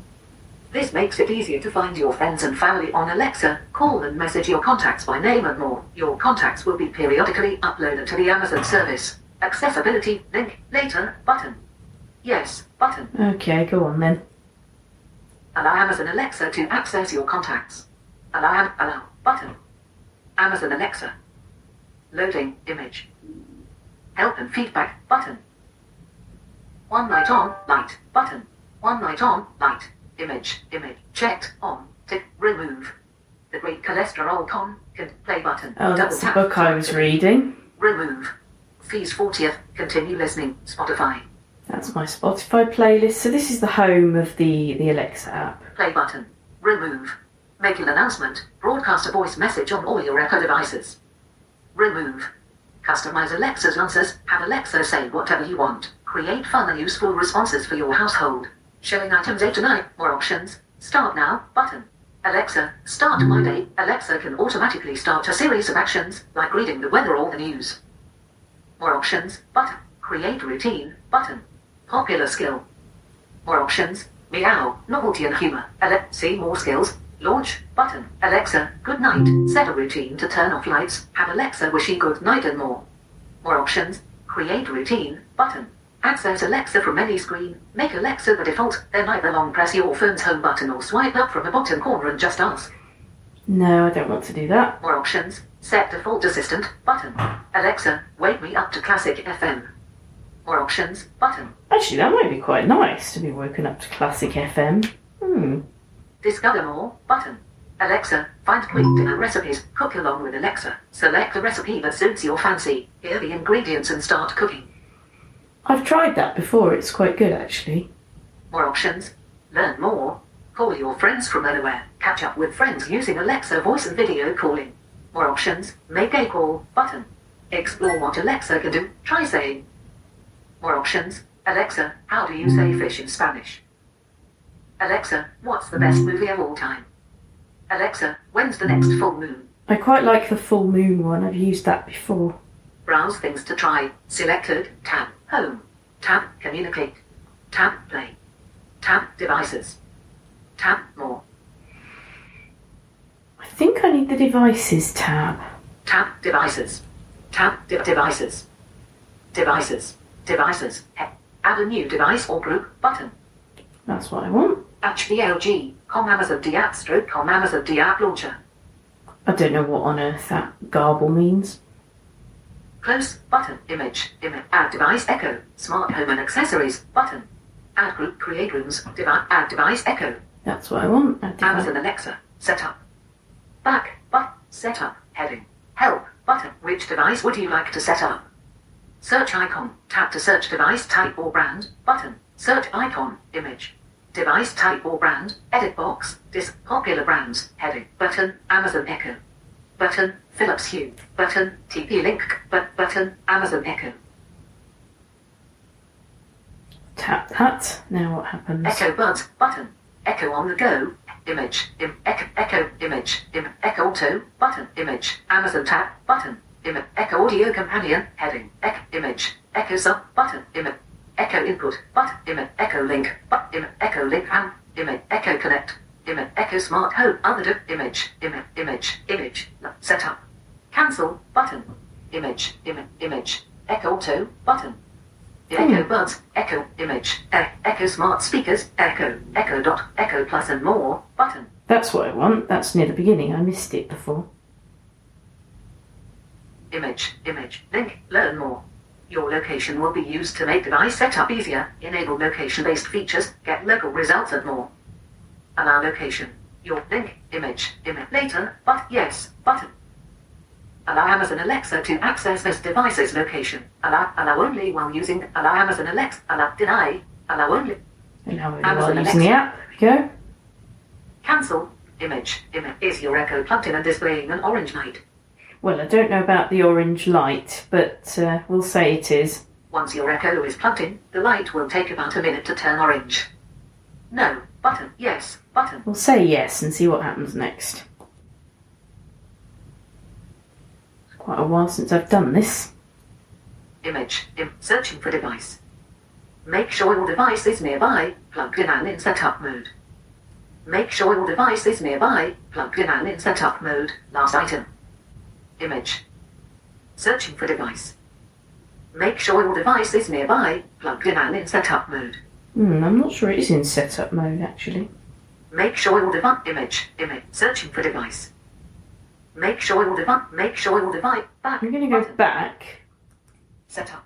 This makes it easier to find your friends and family on Alexa, call and message your contacts by name and more. Your contacts will be periodically uploaded to the Amazon service. Accessibility, link, later, button. Yes, button. Okay, go on then. Allow Amazon Alexa to access your contacts. Allow, allow, button. Amazon Alexa. Loading image. Help and feedback button. One night on, light, button. One night on, light, image, image. Checked on, tick, remove. The great cholesterol con, can play button. Oh, that's the book I was reading. Remove. Fees 40th, continue listening, Spotify. That's my Spotify playlist. So this is the home of the the Alexa app. Play button. Remove. Make an announcement. Broadcast a voice message on all your Echo devices. Remove. Customize Alexa's answers. Have Alexa say whatever you want. Create fun and useful responses for your household. Showing items 8 to 9. More options. Start now. Button. Alexa, start my day. Alexa can automatically start a series of actions, like reading the weather or the news. More options. Button. Create routine. Button. Popular skill. More options. Meow. Novelty and humor. Ale- see more skills. Launch. Button. Alexa. Good night. Set a routine to turn off lights. Have Alexa wish you good night and more. More options. Create routine. Button. Access Alexa from any screen. Make Alexa the default, then either long press your phone's home button or swipe up from the bottom corner and just ask. No, I don't want to do that. More options. Set default assistant button. Alexa, wake me up to classic FM. More options button. Actually, that might be quite nice to be woken up to classic FM. Hmm. Discover more button. Alexa, find quick dinner recipes. Cook along with Alexa. Select the recipe that suits your fancy. Hear the ingredients and start cooking. I've tried that before. It's quite good, actually. More options. Learn more. Call your friends from anywhere. Catch up with friends using Alexa voice and video calling. More options. Make a call button. Explore what Alexa can do. Try saying. More options. Alexa, how do you say fish in Spanish? Alexa, what's the best movie of all time? Alexa, when's the next full moon? I quite like the full moon one. I've used that before. Browse things to try. Selected. Tab. Home. Tab. Communicate. Tab. Play. Tab. Devices. Tab. More. I think I need the devices tab. Tab. Devices. Tab. De- devices. Devices. Devices. He- Add a new device or group button. That's what I want. HBLG. Com Amazon D app stroke com Amazon D app launcher. I don't know what on earth that garble means. Close button. Image. Image. Add device echo. Smart home and accessories button. Add group. Create rooms. Add device echo. That's what I want. Add device- Amazon Alexa. Setup. Back. But. Setup. Heading. Help. Button. Which device would you like to set up? Search icon. Tap to search device type or brand. Button. Search icon. Image. Device type or brand. Edit box. Dis. Popular brands. Heading. Button. Amazon Echo. Button. Philips Hue. Button. TP Link. But button. Amazon Echo. Tap that. Now what happens? Echo Buds. Button. Echo on the go. Image. Im, echo, echo. Image. Im, echo Auto. Button. Image. Amazon Tab. Button. Im, echo Audio Companion. Heading. Echo. Image. Echo Sub. Button. image, echo Input. But. image, echo Link. But. image, echo Link. And. image, echo Connect. image, echo Smart Home. Other image. Im, image. Image. No, Setup. Cancel. Button. Image. Im, image. Echo Auto. Button. Echo hmm. Buds, Echo Image, e- Echo Smart Speakers, Echo, Echo Dot, Echo Plus and more, button. That's what I want. That's near the beginning. I missed it before. Image, image, link, learn more. Your location will be used to make device setup easier, enable location-based features, get local results and more. Allow location, your link, image, image, later, but yes, button. Allow Amazon Alexa to access this device's location. Allow, allow only while using, allow Amazon Alexa, allow, deny, allow only, And now we're Amazon while using the Alexa. app. Go. Cancel. Image. Image. Is your echo plugged in and displaying an orange light? Well, I don't know about the orange light, but uh, we'll say it is. Once your echo is plugged in, the light will take about a minute to turn orange. No. Button. Yes. Button. We'll say yes and see what happens next. It's quite a while since I've done this. Image. Im- searching for device. Make sure your device is nearby, plugged in and in setup mode. Make sure your device is nearby, plugged in and in setup mode. Last item. Image. Searching for device. Make sure your device is nearby, plugged in and in setup mode. Hmm, I'm not sure it is in setup mode actually. Make sure your device image image searching for device. Make sure your device make sure your device back. I'm going to go button. back Setup.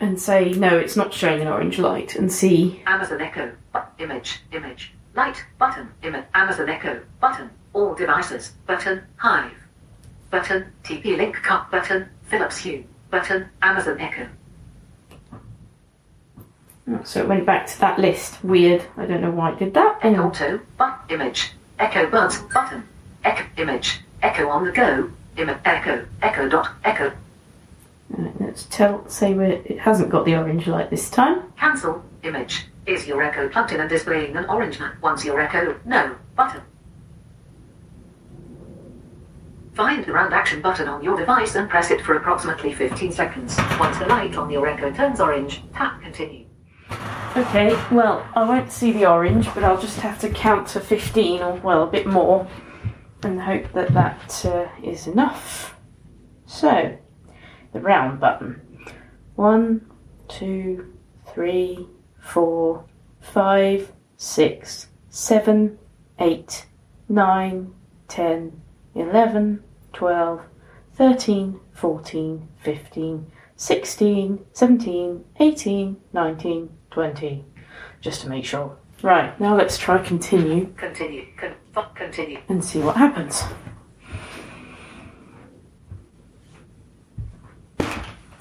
and say no, it's not showing an orange light and see. Amazon Echo image image light button image Amazon Echo button all devices button Hive button TP Link cut button Philips Hue button Amazon Echo Oh, So it went back to that list. Weird. I don't know why it did that. Echo Auto but image Echo Buds button Echo image Echo on the go image Echo Echo dot Echo let's tell say where it hasn't got the orange light this time. Cancel. Image. Is your Echo plugged in and displaying an orange light? Once your Echo, no. Button. Find the round action button on your device and press it for approximately 15 seconds. Once the light on your Echo turns orange, tap continue. Okay, well, I won't see the orange, but I'll just have to count to 15 or, well, a bit more and hope that that uh, is enough. So, the round button. One, two, three, four, five, six, seven, eight, nine, ten, eleven, twelve, thirteen, fourteen, fifteen, sixteen, seventeen, eighteen, nineteen, twenty. Just to make sure. Right, now let's try continue Continue. Continue. and see what happens.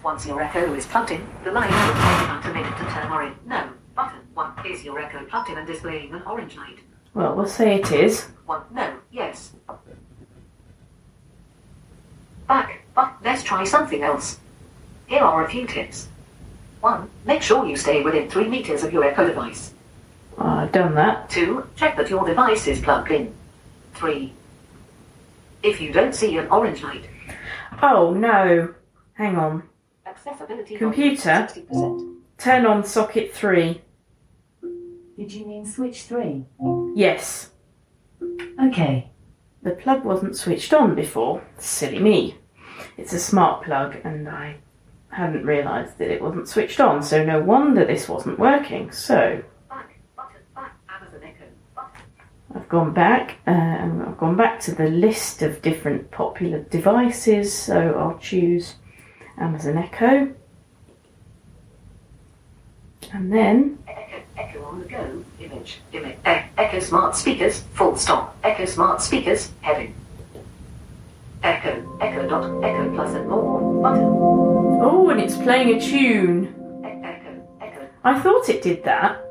Once your echo is plugged in, the line will take about a minute to turn orange. No. Button. One. Is your echo plugged in and displaying an orange light? Well, we'll say it is. One. No. Yes. Back. But let's try something else. Here are a few tips. One. Make sure you stay within three meters of your echo device. I've done that. Two. Check that your device is plugged in. Three. If you don't see an orange light, Oh no. Hang on. accessibility Computer. sixty percent. Turn on socket 3. Did you mean switch 3? Yes. Okay. The plug wasn't switched on before. Silly me. It's a smart plug and I hadn't realised that it wasn't switched on, so no wonder this wasn't working. So Back. Button. Back. Amazon Echo. Button. I've gone back uh, and I've gone back to the list of different popular devices. So I'll choose Amazon Echo. And then Echo, Echo on the go, image, image, e- Echo Smart Speakers, full stop, Echo Smart Speakers, heading. Echo, Echo dot, Echo plus and more, button. oh, and it's playing a tune. E- Echo, Echo, I thought it did that,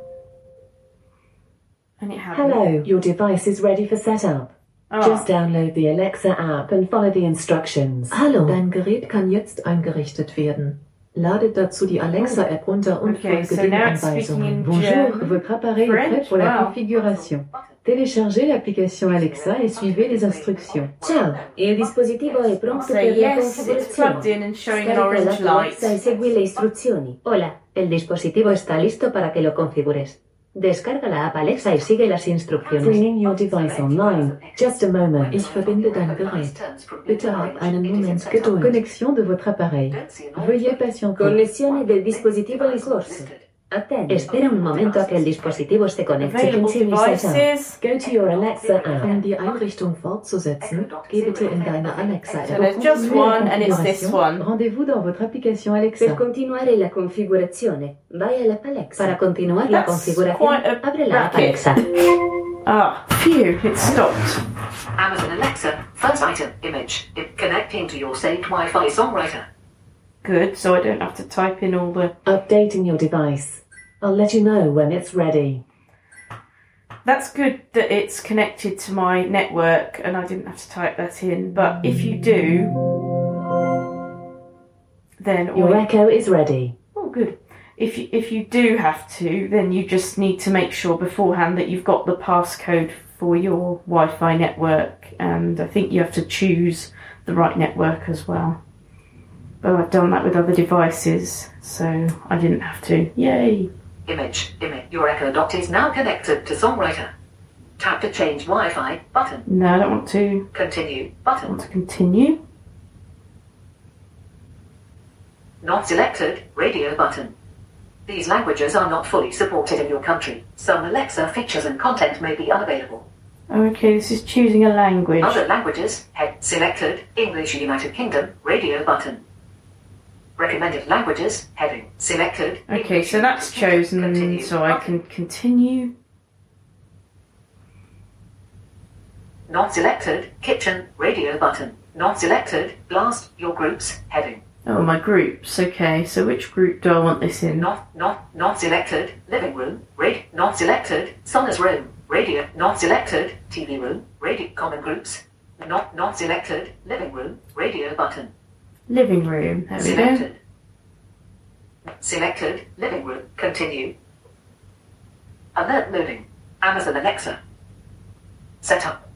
and it hadn't. Hello, your device is ready for setup. Oh. Just download the Alexa app and follow the instructions. Hallo, dein Gerät kann jetzt eingerichtet werden. Ladet dazu die Alexa-App runter und Okay, folge so den Anweisungen. Bonjour, votre appareil est prêt pour la wow. configuration. button. Téléchargez l'application Alexa et suivez les instructions. Ciao, il dispositivo è pronto Say per la yes, it's plugged configurazione. in and showing an Scarica orange la Alexa e segui le istruzioni. Hola, el dispositivo está listo para que lo configures. Descarga la app Alexa y sigue las instrucciones. Bringing your device online. Just a moment. Ich verbinde dein Gerät. Bitte hab einen Moment Geduld. Connexion de votre appareil. Veuillez patienter. Connessione del dispositivo in corso. Attenti. Espera un momento a que el dispositivo se conecte. Available Continue Go to your Alexa app. Um die Einrichtung fortzusetzen, geh bitte in deine Alexa-App. So there's just one and it's this one. Rendez-vous dans votre application Alexa. Per continuare la configurazione, vai alla Alexa. Para continuar la That's configuración, quite la app. Alexa. Ah, phew, it stopped. Amazon Alexa, first item, image, it connecting to your saved Wi-Fi songwriter. Good, so I don't have to type in all the. Updating your device. I'll let you know when it's ready. That's good that it's connected to my network and I didn't have to type that in. But if you do, then Your you- Echo is ready. Oh, good. If you, if you do have to, then you just need to make sure beforehand that you've got the passcode for your Wi-Fi network, and I think you have to choose the right network as well. But I've done that with other devices, so I didn't have to. Yay! Image, image, your Echo Dot is now connected to songwriter. Tap to change Wi-Fi, button. No, I don't want to. Continue, I button. want to continue. Not selected, radio button. These languages are not fully supported in your country. Some Alexa features and content may be unavailable. Okay, this is choosing a language. Other languages, head selected, English United Kingdom, radio button. Recommended languages, heading, selected. Okay, so that's chosen, continue, so I can continue. Not selected, kitchen, radio button. Not selected, blast, your groups, heading. Oh, my groups. Okay, so which group do I want this in? Not, not, not selected, living room, rad, not selected, Sonos room, radio, not selected, TV room, radio, common groups, not, not selected, living room, radio button, Living room. There we go. selected. Selected, living room, continue. Alert loading, Amazon Alexa. Setup.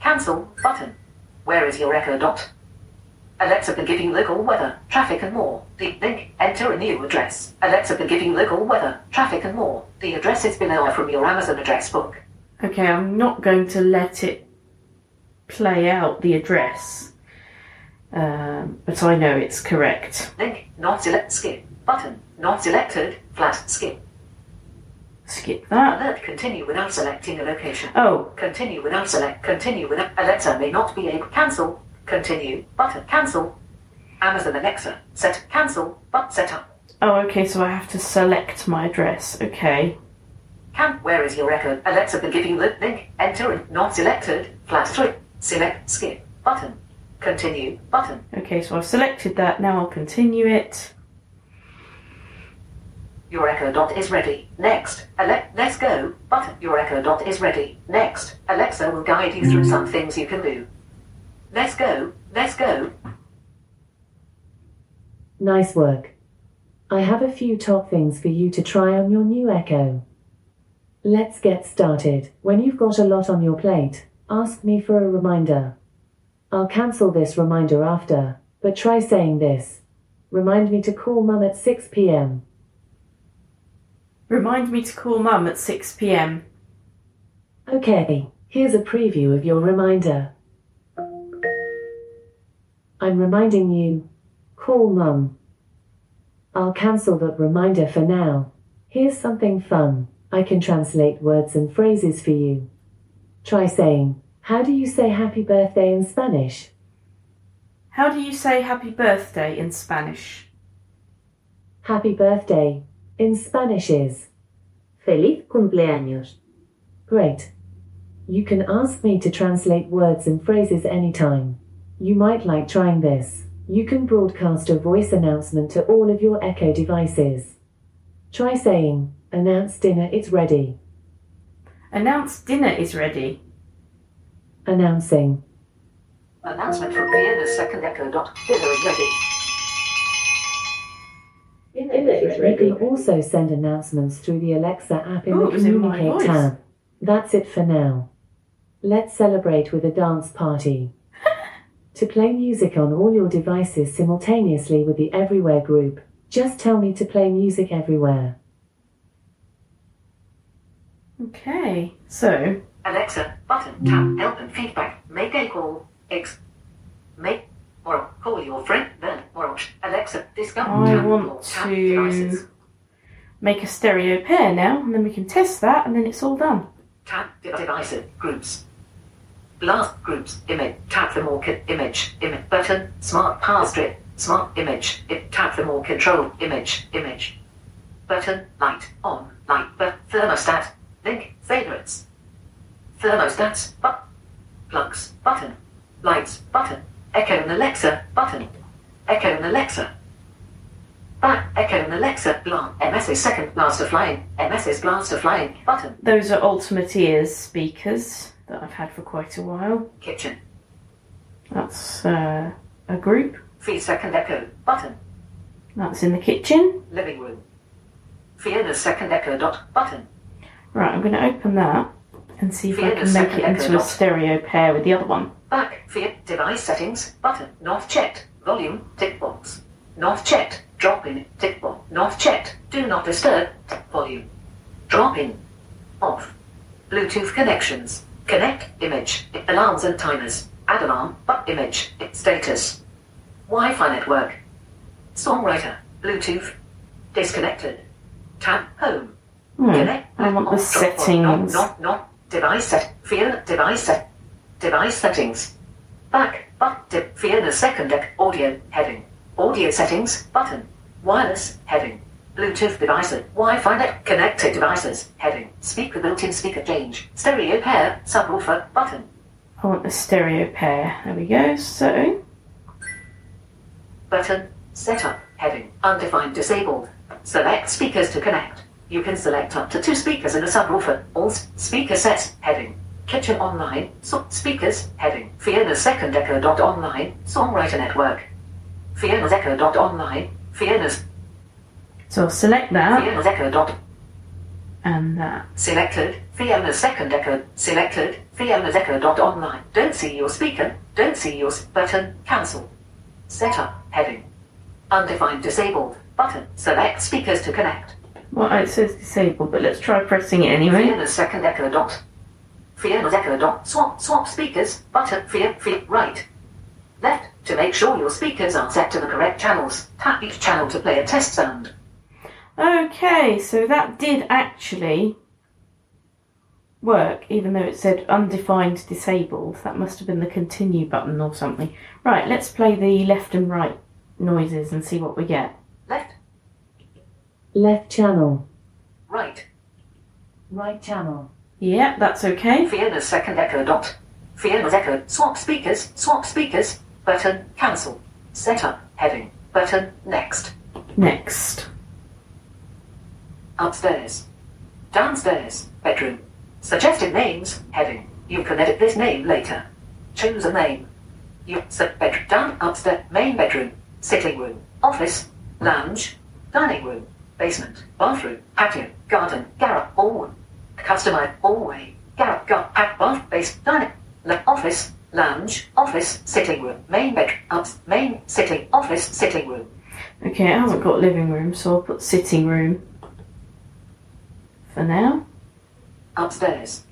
Cancel, button. Where is your Echo Dot? Alexa can give you local weather, traffic and more. The link, enter a new address. Alexa can give you local weather, traffic and more. The address is below from your Amazon address book. Okay, I'm not going to let it play out the address, um, but I know it's correct. Link, not select, skip. button. Not selected. Flat. Skip. Skip that. Alert. Continue without selecting a location. Oh, Continue without select. Continue without. Alexa may not be able. Cancel. Continue. Button. Cancel. Amazon Alexa. Set. Cancel. But set up. oh, okay. So I have to select my address. Okay. Can. Where is your record? Alexa give you the link. Enter it. Not selected. Flat three. Select. Skip. Button. Continue. Button. Okay. So I've selected that. Now I'll continue it. Your Echo Dot is ready. Next. Ale- let's go. Button. Your Echo Dot is ready. Next. Alexa will guide you through some things you can do. Let's go. Let's go. Nice work. I have a few top things for you to try on your new Echo. Let's get started. When you've got a lot on your plate, ask me for a reminder. I'll cancel this reminder after, but try saying this. Remind me to call mum at 6 pm. Remind me to call mum at 6 pm. Okay, here's a preview of your reminder. I'm reminding you, call mum. I'll cancel that reminder for now. Here's something fun. I can translate words and phrases for you. Try saying, How do you say happy birthday in Spanish? How do you say happy birthday in Spanish? Happy birthday in Spanish is Feliz cumpleaños. great. You can ask me to translate words and phrases anytime. You might like trying this. You can broadcast a voice announcement to all of your Echo devices. Try saying, Announce dinner it's ready. Announce dinner is ready. Announcing. Announcement from Fiona's second Echo Dot. Dinner is ready. You can also send announcements through the Alexa app in Ooh, the it's in my Communicate tab. That's it for now. Let's celebrate with a dance party. to play music on all your devices simultaneously with the Everywhere group, just tell me to play music everywhere. Okay. So, Alexa. Button. Tap. Help and feedback. Make a call. X. Make. Or call your friend. Then. Or Alexa. Discover. I tap, want tap to- devices. make a stereo pair now, and then we can test that, and then it's all done. Tap de- devices, groups. Blast groups, image, tap the more co- image, image button, smart power strip, smart image, it, tap the more control, image, image. Button, light, on, light, but thermostat, link, favorites. Thermostats, but, plugs, button, lights, button, Echo and Alexa, button, Echo and Alexa. Back, Echo and Alexa, blank, MS's second blaster flying, MS's blaster flying, button, Those are Ultimate Ears speakers that I've had for quite a while. kitchen. That's uh, a group. Feed second echo button. That's in the kitchen. Living room. Fiona's second echo dot button. Right, I'm going to open that and see if I can make it into a dot. stereo pair with the other one. Back. Fiat device settings button. Not checked. Volume tick box. Not checked. Drop in tick box. Not checked. Do not disturb. Tick volume. Drop in. Off. Bluetooth connections. Connect image. Alarms and timers. Add alarm. But image. Status. Wi-Fi network. Songwriter. Bluetooth. Disconnected. Tap home. Hmm, Connect. I want the settings. Not, not. Device set. Fiona. Device set. Device settings. Back. But. De, Fiona second deck. Audio. Heading. Audio settings. Button. Wireless. Heading. Bluetooth devices. Wi-Fi net. Connected devices. Heading. Speaker built-in speaker change. Stereo pair. Subwoofer. Button. I want the stereo pair. There we go. So, Button. Setup. Heading. Undefined disabled. Select speakers to connect. You can select up to two speakers in a subwoofer. All speaker sets. Heading. Kitchen online. So speakers. Heading. Fiona's second echo dot online. Songwriter network. Fiona's echo dot online. Fiona's so select that Fiona's echo dot and that. selected. Fiona's second echo selected. Fiona's echo dot online. Don't see your speaker. Don't see your button. Cancel. Setup. Heading. Undefined disabled. Button. Select speakers to connect. Well, it says disabled, but let's try pressing it anyway. Fiona's second echo dot. Fiona's echo dot. Swap. Swap speakers. Button. Fiona. Fiona. Right. Left. To make sure your speakers are set to the correct channels, tap each channel to play a test sound. Okay, so that did actually work, even though it said undefined disabled. That must have been the continue button or something. Right, let's play the left and right noises and see what we get. Left, Left channel. right. Right channel. Yeah, that's okay. Fiona's second echo dot. Fiona's echo. Swap speakers. Swap speakers. Button. Cancel. Setup. Heading. Button. Next. Next. Upstairs. Downstairs. Bedroom. Suggested names. Heading. You can edit this name later. Choose a name. You set bedroom. Down. Upstairs. Main bedroom. Sitting room. Office. Lounge. Dining room. Basement. Bathroom. Patio. Garden. Garret. Hallway. Customer. Hallway. Garret. Gar. Pat. Bath. Base. Dining. Le- office. Lounge. Office. Sitting room. Main bedroom. Ups. Main. Sitting. Office. Sitting room. Okay, it hasn't got living room, so I'll put sitting room for now. Upstairs.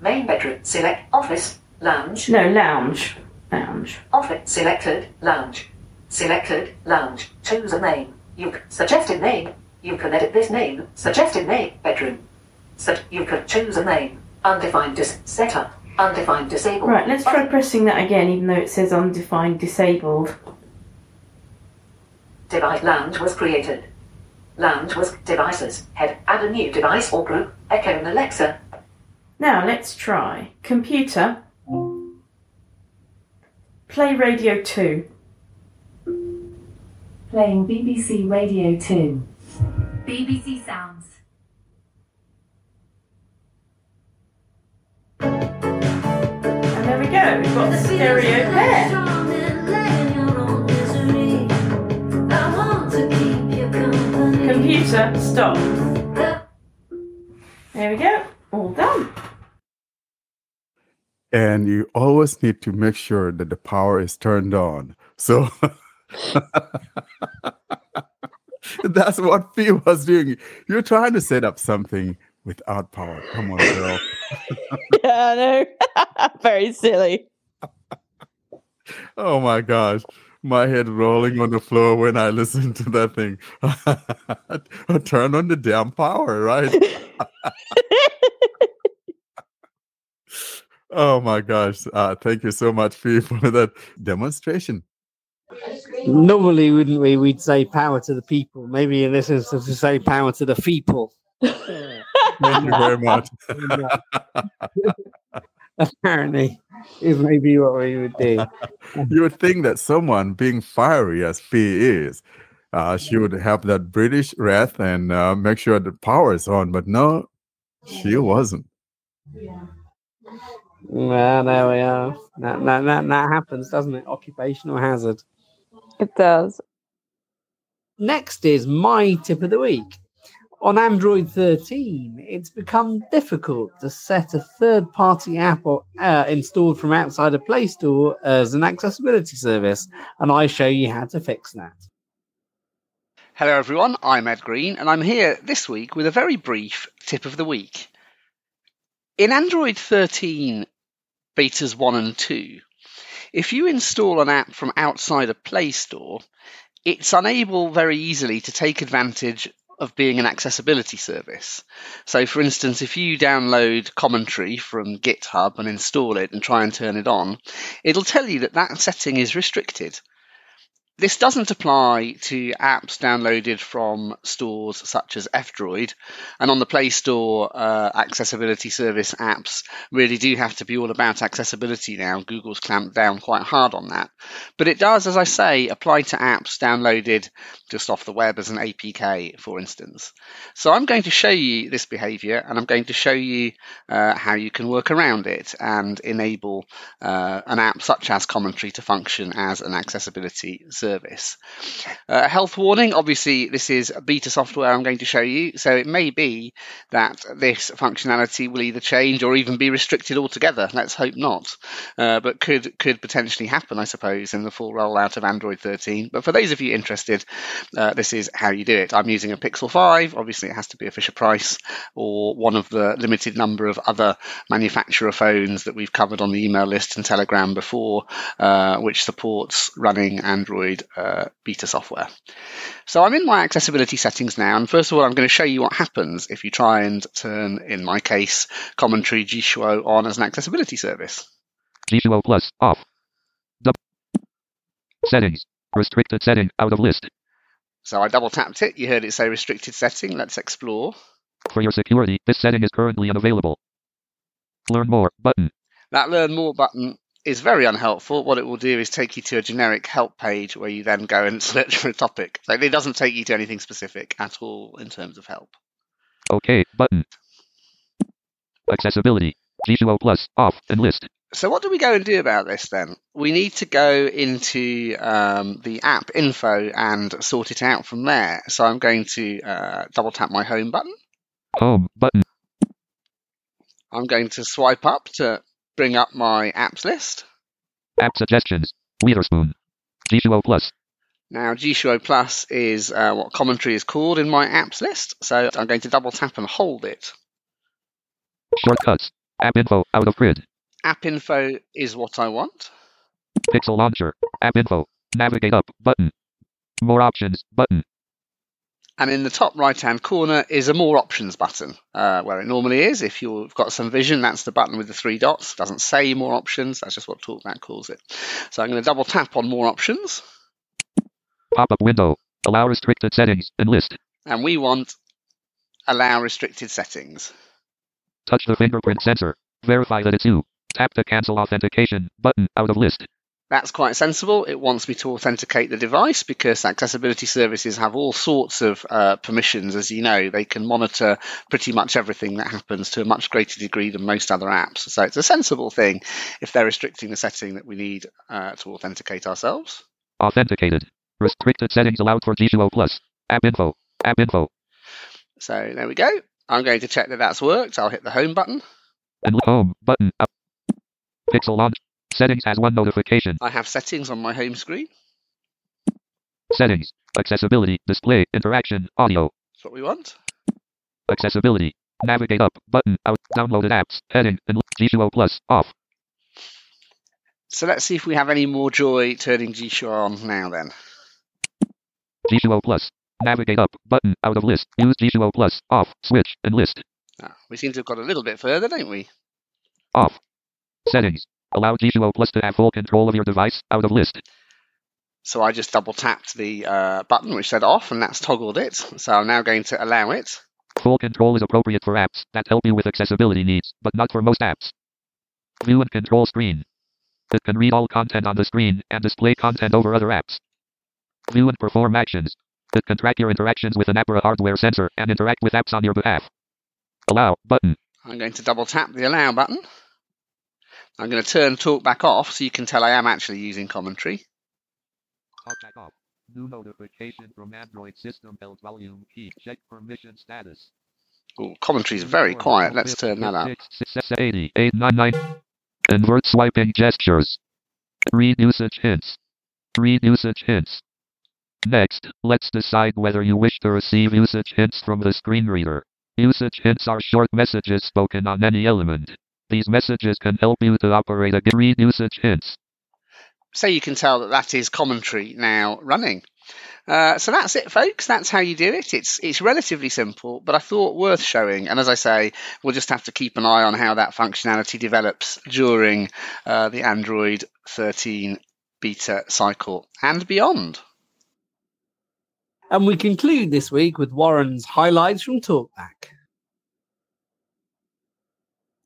Main bedroom. Select. Office. Lounge. No, lounge. Lounge. Office selected lounge. Selected lounge. Choose a name. You suggested name. You can edit this name. Suggested name. Bedroom. So you can choose a name. Undefined dis- setup. Undefined disabled. Right, let's try pressing that again, even though it says undefined disabled. Device lounge was created. Lounge was devices. Head. Add a new device or group. Echo and Alexa. Now let's try computer. Play radio 2. Playing BBC Radio 2. BBC Sounds. And there we go, we've got the stereo there. Computer, stop. There we go, all done. And you always need to make sure that the power is turned on. So that's what Fee was doing. You're trying to set up something without power. Come on, girl. Yeah, I know. Very silly. Oh my gosh. My head rolling on the floor when I listen to that thing. Turn on the damn power, right? oh my gosh. Uh, thank you so much, Fee, for that demonstration. Normally, wouldn't we? We'd say power to the people. Maybe in this instance, we say power to the people. Thank you very much. Apparently, is maybe what we would do. you would think that someone being fiery as Fee is, uh, she would have that British wrath and uh, make sure the power is on, but no, she wasn't. Well, there we are. That, that, that, that happens, doesn't it? Occupational hazard. It does. Next is my tip of the week. On Android 13, it's become difficult to set a third party app or, uh, installed from outside a Play Store as an accessibility service, and I show you how to fix that. Hello, everyone. I'm Ed Green, and I'm here this week with a very brief tip of the week. In Android 13 betas 1 and 2, if you install an app from outside a Play Store, it's unable very easily to take advantage of being an accessibility service. So, for instance, if you download commentary from GitHub and install it and try and turn it on, it'll tell you that that setting is restricted. This doesn't apply to apps downloaded from stores such as F-Droid, and on the Play Store, uh, accessibility service apps really do have to be all about accessibility now. Google's clamped down quite hard on that. But it does, as I say, apply to apps downloaded just off the web as an APK, for instance. So I'm going to show you this behavior, and I'm going to show you uh, how you can work around it and enable uh, an app such as Commentary to function as an accessibility service service. Uh, health warning obviously, this is beta software I'm going to show you, so it may be that this functionality will either change or even be restricted altogether. Let's hope not, uh, but could could potentially happen, I suppose, in the full rollout of Android 13. But for those of you interested, uh, this is how you do it. I'm using a Pixel 5. Obviously, it has to be a Fisher Price or one of the limited number of other manufacturer phones that we've covered on the email list and Telegram before, uh, which supports running Android uh, beta software. So I'm in my accessibility settings now, and first of all, I'm going to show you what happens if you try and turn, in my case, commentary Jishuo on as an accessibility service. Jishuo Plus off. Dub- settings. Restricted setting out of list. So I double tapped it. You heard it say restricted setting. Let's explore. For your security, this setting is currently unavailable. Learn more button. That learn more button is very unhelpful. What it will do is take you to a generic help page where you then go and search for a topic. Like it doesn't take you to anything specific at all in terms of help. OK button. Accessibility. Jishuo Plus off and list. So what do we go and do about this then? We need to go into um, the app info and sort it out from there. So I'm going to uh, double tap my home button. Home button. I'm going to swipe up to bring up my apps list. App suggestions. Witherspoon. Jieshuo Plus. Now, Jieshuo Plus is uh, what commentary is called in my apps list. So I'm going to double tap and hold it. Shortcuts. App info out of grid. App info is what I want. Pixel launcher. App info. Navigate up button. More options button. And in the top right hand corner is a more options button, uh, where it normally is. If you've got some vision, that's the button with the three dots. It doesn't say more options, that's just what TalkBack calls it. So I'm going to double tap on more options. Pop up window. Allow restricted settings and list. And we want allow restricted settings. Touch the fingerprint sensor. Verify that it's you. Tap the cancel authentication button out of list. That's quite sensible. It wants me to authenticate the device because accessibility services have all sorts of uh, permissions. As you know, they can monitor pretty much everything that happens to a much greater degree than most other apps. So it's a sensible thing if they're restricting the setting that we need uh, to authenticate ourselves. Authenticated. Restricted settings allowed for Jieshuo Plus. App info. App info. So there we go. I'm going to check that that's worked. I'll hit the home button. And home button up. Pixel launch. Settings has one notification. I have settings on my home screen. Settings. Accessibility. Display. Interaction. Audio. That's what we want. Accessibility. Navigate up. Button. Out. Downloaded apps. Heading. And Jieshuo Plus. Off. So let's see if we have any more joy turning Jieshuo on now then. Jieshuo Plus. Navigate up. Button. Out of list. Use Jieshuo Plus. Off. Switch. And list. Ah, we seem to have got a little bit further, don't we? Off. Settings. Allow Jieshuo Plus to have full control of your device. Out of list. So I just double tapped the uh, button which said off and that's toggled it. So I'm now going to allow it. Full control is appropriate for apps that help you with accessibility needs, but not for most apps. View and control screen. It can read all content on the screen and display content over other apps. View and perform actions. It can track your interactions with an app or hardware sensor and interact with apps on your behalf. Allow button. I'm going to double tap the allow button. I'm going to turn talk back off so you can tell I am actually using commentary. Talkback off. New notification from Android system held volume key. Check permission status. Ooh, commentary is very quiet. Let's turn that up. 8899. Invert swiping gestures. Read usage hints. Read usage hints. Next, let's decide whether you wish to receive usage hints from the screen reader. Usage hints are short messages spoken on any element. These messages can help you to operate a read usage hints. So you can tell that that is commentary now running. Uh, so that's it, folks. That's how you do it. It's it's relatively simple, but I thought worth showing. And as I say, we'll just have to keep an eye on how that functionality develops during uh, the Android 13 beta cycle and beyond. And we conclude this week with Warren's highlights from Talkback.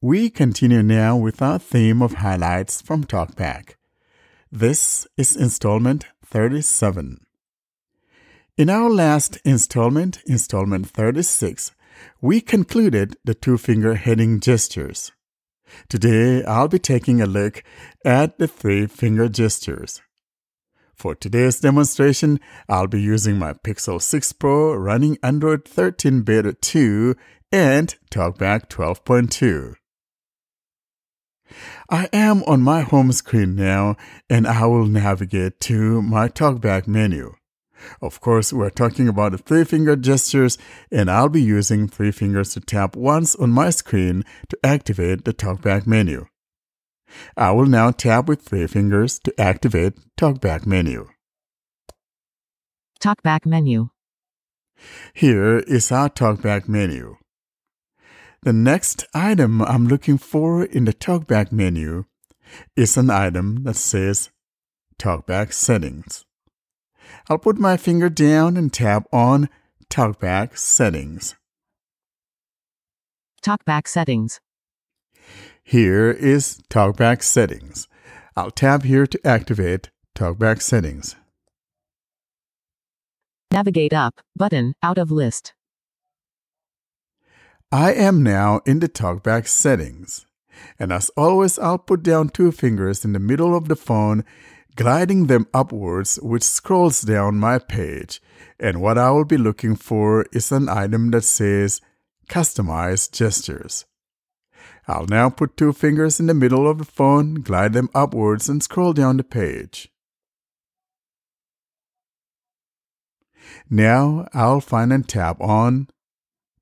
We continue now with our theme of highlights from TalkBack. This is installment 37. In our last installment, installment 36, we concluded the two finger heading gestures. Today, I'll be taking a look at the three finger gestures. For today's demonstration, I'll be using my Pixel 6 Pro running Android 13 Beta 2 and TalkBack 12.2. I am on my home screen now and I will navigate to my TalkBack menu. Of course, we're talking about the three finger gestures and I'll be using three fingers to tap once on my screen to activate the TalkBack menu. I will now tap with three fingers to activate TalkBack menu. TalkBack menu. Here is our TalkBack menu. The next item I'm looking for in the TalkBack menu is an item that says TalkBack Settings. I'll put my finger down and tap on TalkBack Settings. TalkBack settings. Here is TalkBack Settings. I'll tap here to activate TalkBack Settings. Navigate up button out of list. I am now in the TalkBack settings. And as always, I'll put down two fingers in the middle of the phone, gliding them upwards, which scrolls down my page. And what I will be looking for is an item that says Customize Gestures. I'll now put two fingers in the middle of the phone, glide them upwards, and scroll down the page. Now I'll find and tap on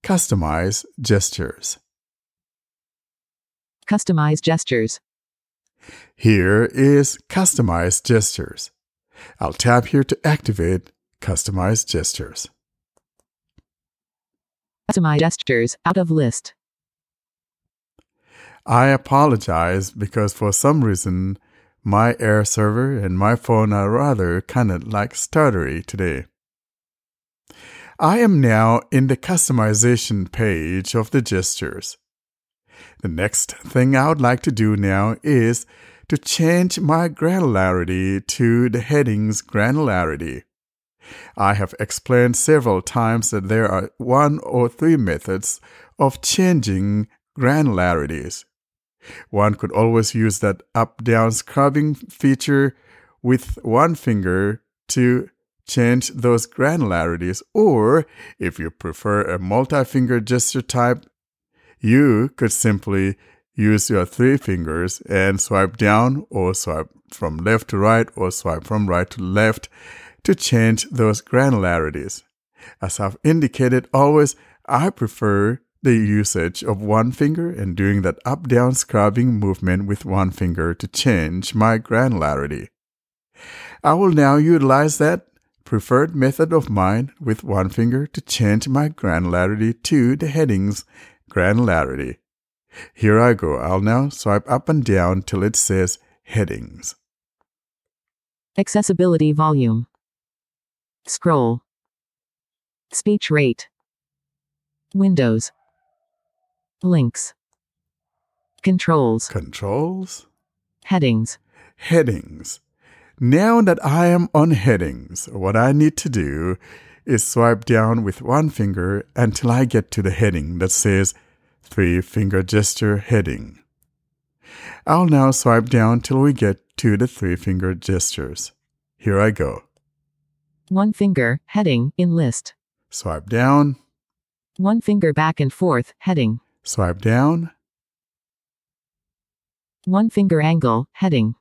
Customize Gestures. Customize gestures. Here is Customize Gestures. I'll tap here to activate Customize Gestures. Customize gestures out of list. I apologize because for some reason my AirServer and my phone are rather kind of like stuttery today. I am now in the customization page of the gestures. The next thing I would like to do now is to change my granularity to the heading's granularity. I have explained several times that there are one or three methods of changing granularities. One could always use that up down scrubbing feature with one finger to change those granularities, or if you prefer a multi finger gesture type, you could simply use your three fingers and swipe down or swipe from left to right or swipe from right to left to change those granularities. As I've indicated, always I prefer the usage of one finger and doing that up down scrubbing movement with one finger to change my granularity. I will now utilize that preferred method of mine with one finger to change my granularity to the heading's granularity. Here I go. I'll now swipe up and down till it says headings. Accessibility volume. Scroll. Speech rate. Windows. Links. Controls. Controls. Headings. Headings. Now that I am on headings, what I need to do is swipe down with one finger until I get to the heading that says three finger gesture heading. I'll now swipe down till we get to the three finger gestures. Here I go. One finger, heading, in list. Swipe down, One finger back and forth, heading. swipe down. One finger angle, heading.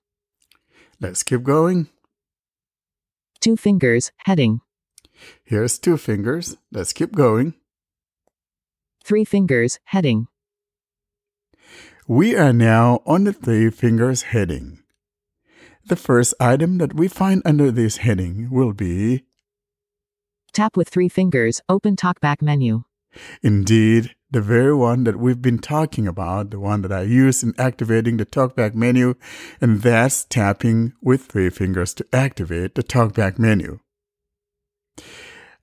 Let's keep going. Two fingers, heading. Here's two fingers. Let's keep going. Three fingers, heading. We are now on the three fingers heading. The first item that we find under this heading will be, Tap with three fingers, open talkback menu. Indeed, the very one that we've been talking about, the one that I use in activating the talkback menu, and that's tapping with three fingers to activate the talkback menu.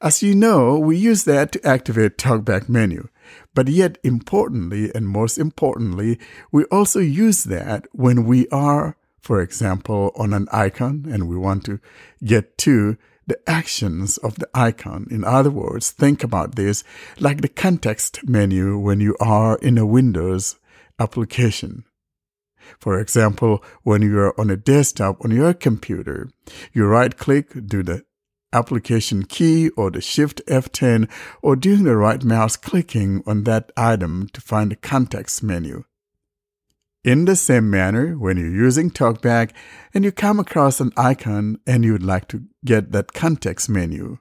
As you know, we use that to activate talkback menu. But yet importantly and most importantly, we also use that when we are, for example, on an icon and we want to get to the actions of the icon. In other words, think about this like the context menu when you are in a Windows application. For example, when you are on a desktop on your computer, you right click, do the application key or the shift F10 or doing the right mouse clicking on that item to find the context menu. In the same manner, when you're using TalkBack and you come across an icon and you'd like to get that context menu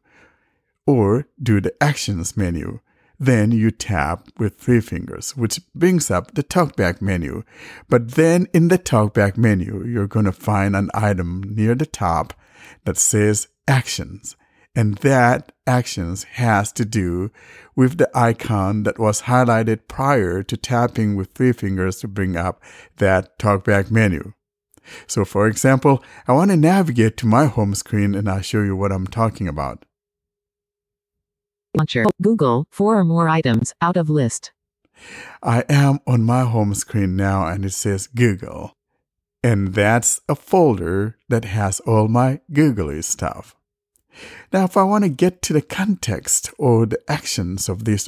or do the actions menu, then you tap with three fingers, which brings up the TalkBack menu. But then in the TalkBack menu, you're going to find an item near the top that says actions. And that actions has to do with the icon that was highlighted prior to tapping with three fingers to bring up that talkback menu. So for example, I want to navigate to my home screen and I'll show you what I'm talking about. Launcher. Google, four or more items, out of list. I am on my home screen now and it says Google. And that's a folder that has all my googly stuff. Now, if I want to get to the context or the actions of this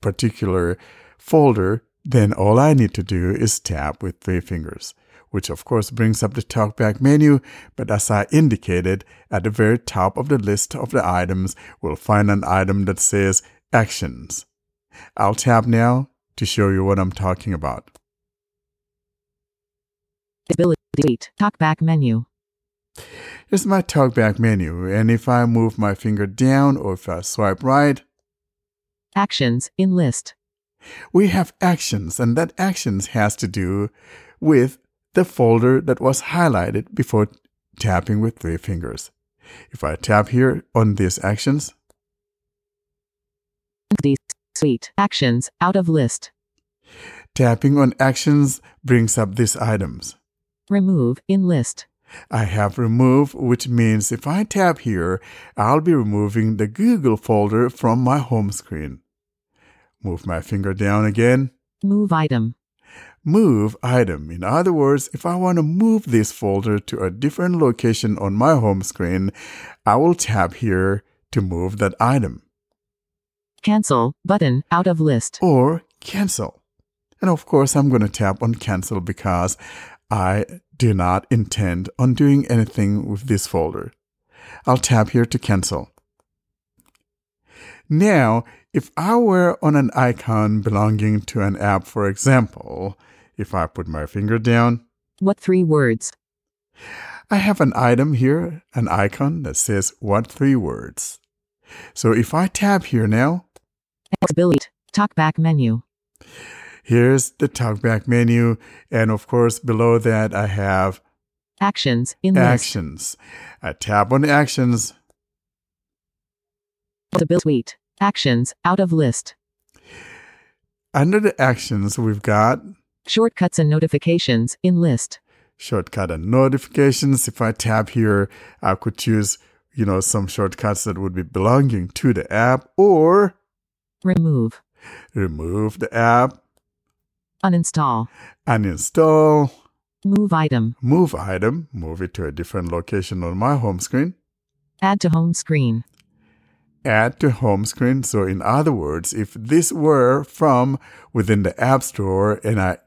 particular folder, then all I need to do is tap with three fingers, which of course brings up the talkback menu. But as I indicated, at the very top of the list of the items, we'll find an item that says actions. I'll tap now to show you what I'm talking about. Ability talkback menu. Here's my talkback menu, and if I move my finger down or if I swipe right, Actions in list. we have actions, and that actions has to do with the folder that was highlighted before tapping with three fingers. If I tap here on these actions, The suite. Actions out of list. tapping on actions brings up these items. Remove in list. I have remove, which means if I tap here, I'll be removing the Google folder from my home screen. Move my finger down again. Move item. Move item. In other words, if I want to move this folder to a different location on my home screen, I will tap here to move that item Cancel button out of list. or cancel. And of course, I'm going to tap on cancel because I do not intend on doing anything with this folder. I'll tap here to cancel. Now, if I were on an icon belonging to an app, for example, if I put my finger down, What three words? I have an item here, an icon that says what three words. So if I tap here now, Ability talkback menu. Here's the talkback menu. And of course, below that, I have Actions in list. actions. I tap on actions. Ability suite. Actions out of list. Under the actions, we've got Shortcuts and notifications in list. shortcut and notifications. If I tap here, I could choose, you know, some shortcuts that would be belonging to the app or Remove. remove the app, Uninstall. uninstall, Move item. move item, move it to a different location on my home screen, Add to home screen. add to home screen. So, in other words, if this were from within the App Store and I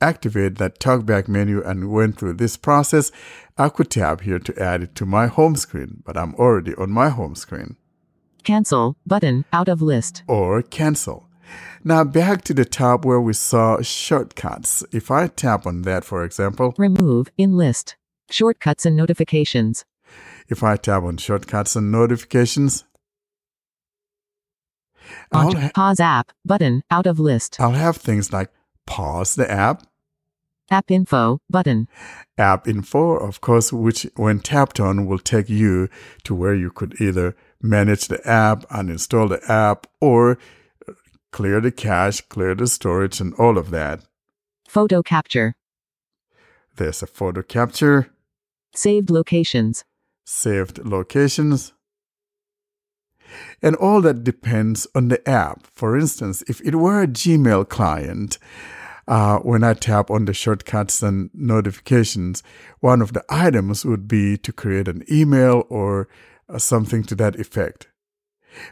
activate that talkback menu and went through this process, I could tap here to add it to my home screen, but I'm already on my home screen. Cancel button out of list. or cancel. Now back to the top where we saw shortcuts. If I tap on that, for example, Remove in list. Shortcuts and notifications. if I tap on shortcuts and notifications, I'll, ha- pause app button out of list. I'll have things like pause the app, App info button. app info, of course, which when tapped on will take you to where you could either manage the app, uninstall the app, or clear the cache, clear the storage, and all of that. Photo capture. There's a photo capture. Saved locations. saved locations. And all that depends on the app. For instance, if it were a Gmail client, uh, when I tap on the shortcuts and notifications, one of the items would be to create an email or uh, something to that effect.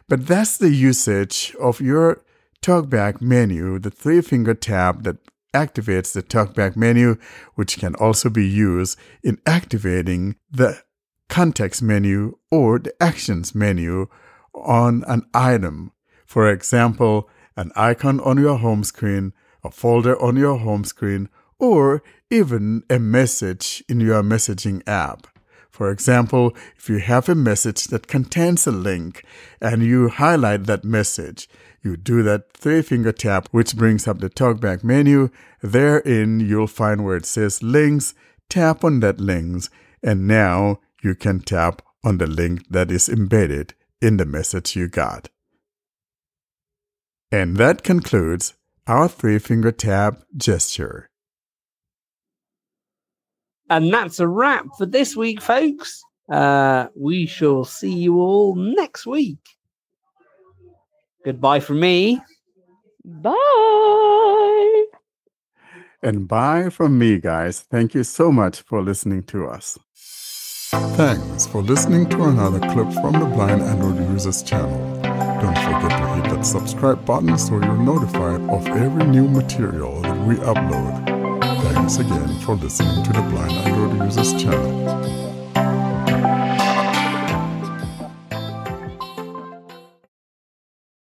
But that's the usage of your talkback menu, the three finger tab that activates the talkback menu, which can also be used in activating the context menu or the actions menu on an item. For example, an icon on your home screen, a folder on your home screen, or even a message in your messaging app. For example, if you have a message that contains a link and you highlight that message, you do that three finger tap, which brings up the talkback menu. Therein, you'll find where it says links. Tap on that links, and now you can tap on the link that is embedded in the message you got. And that concludes our three finger tap gesture. And that's a wrap for this week, folks. Uh, we shall see you all next week. Goodbye from me. Bye. And bye from me, guys. Thank you so much for listening to us. Thanks for listening to another clip from the Blind Android Users channel. Don't forget to hit that subscribe button so you're notified of every new material that we upload. Thanks again for listening to the Blind Android Users channel.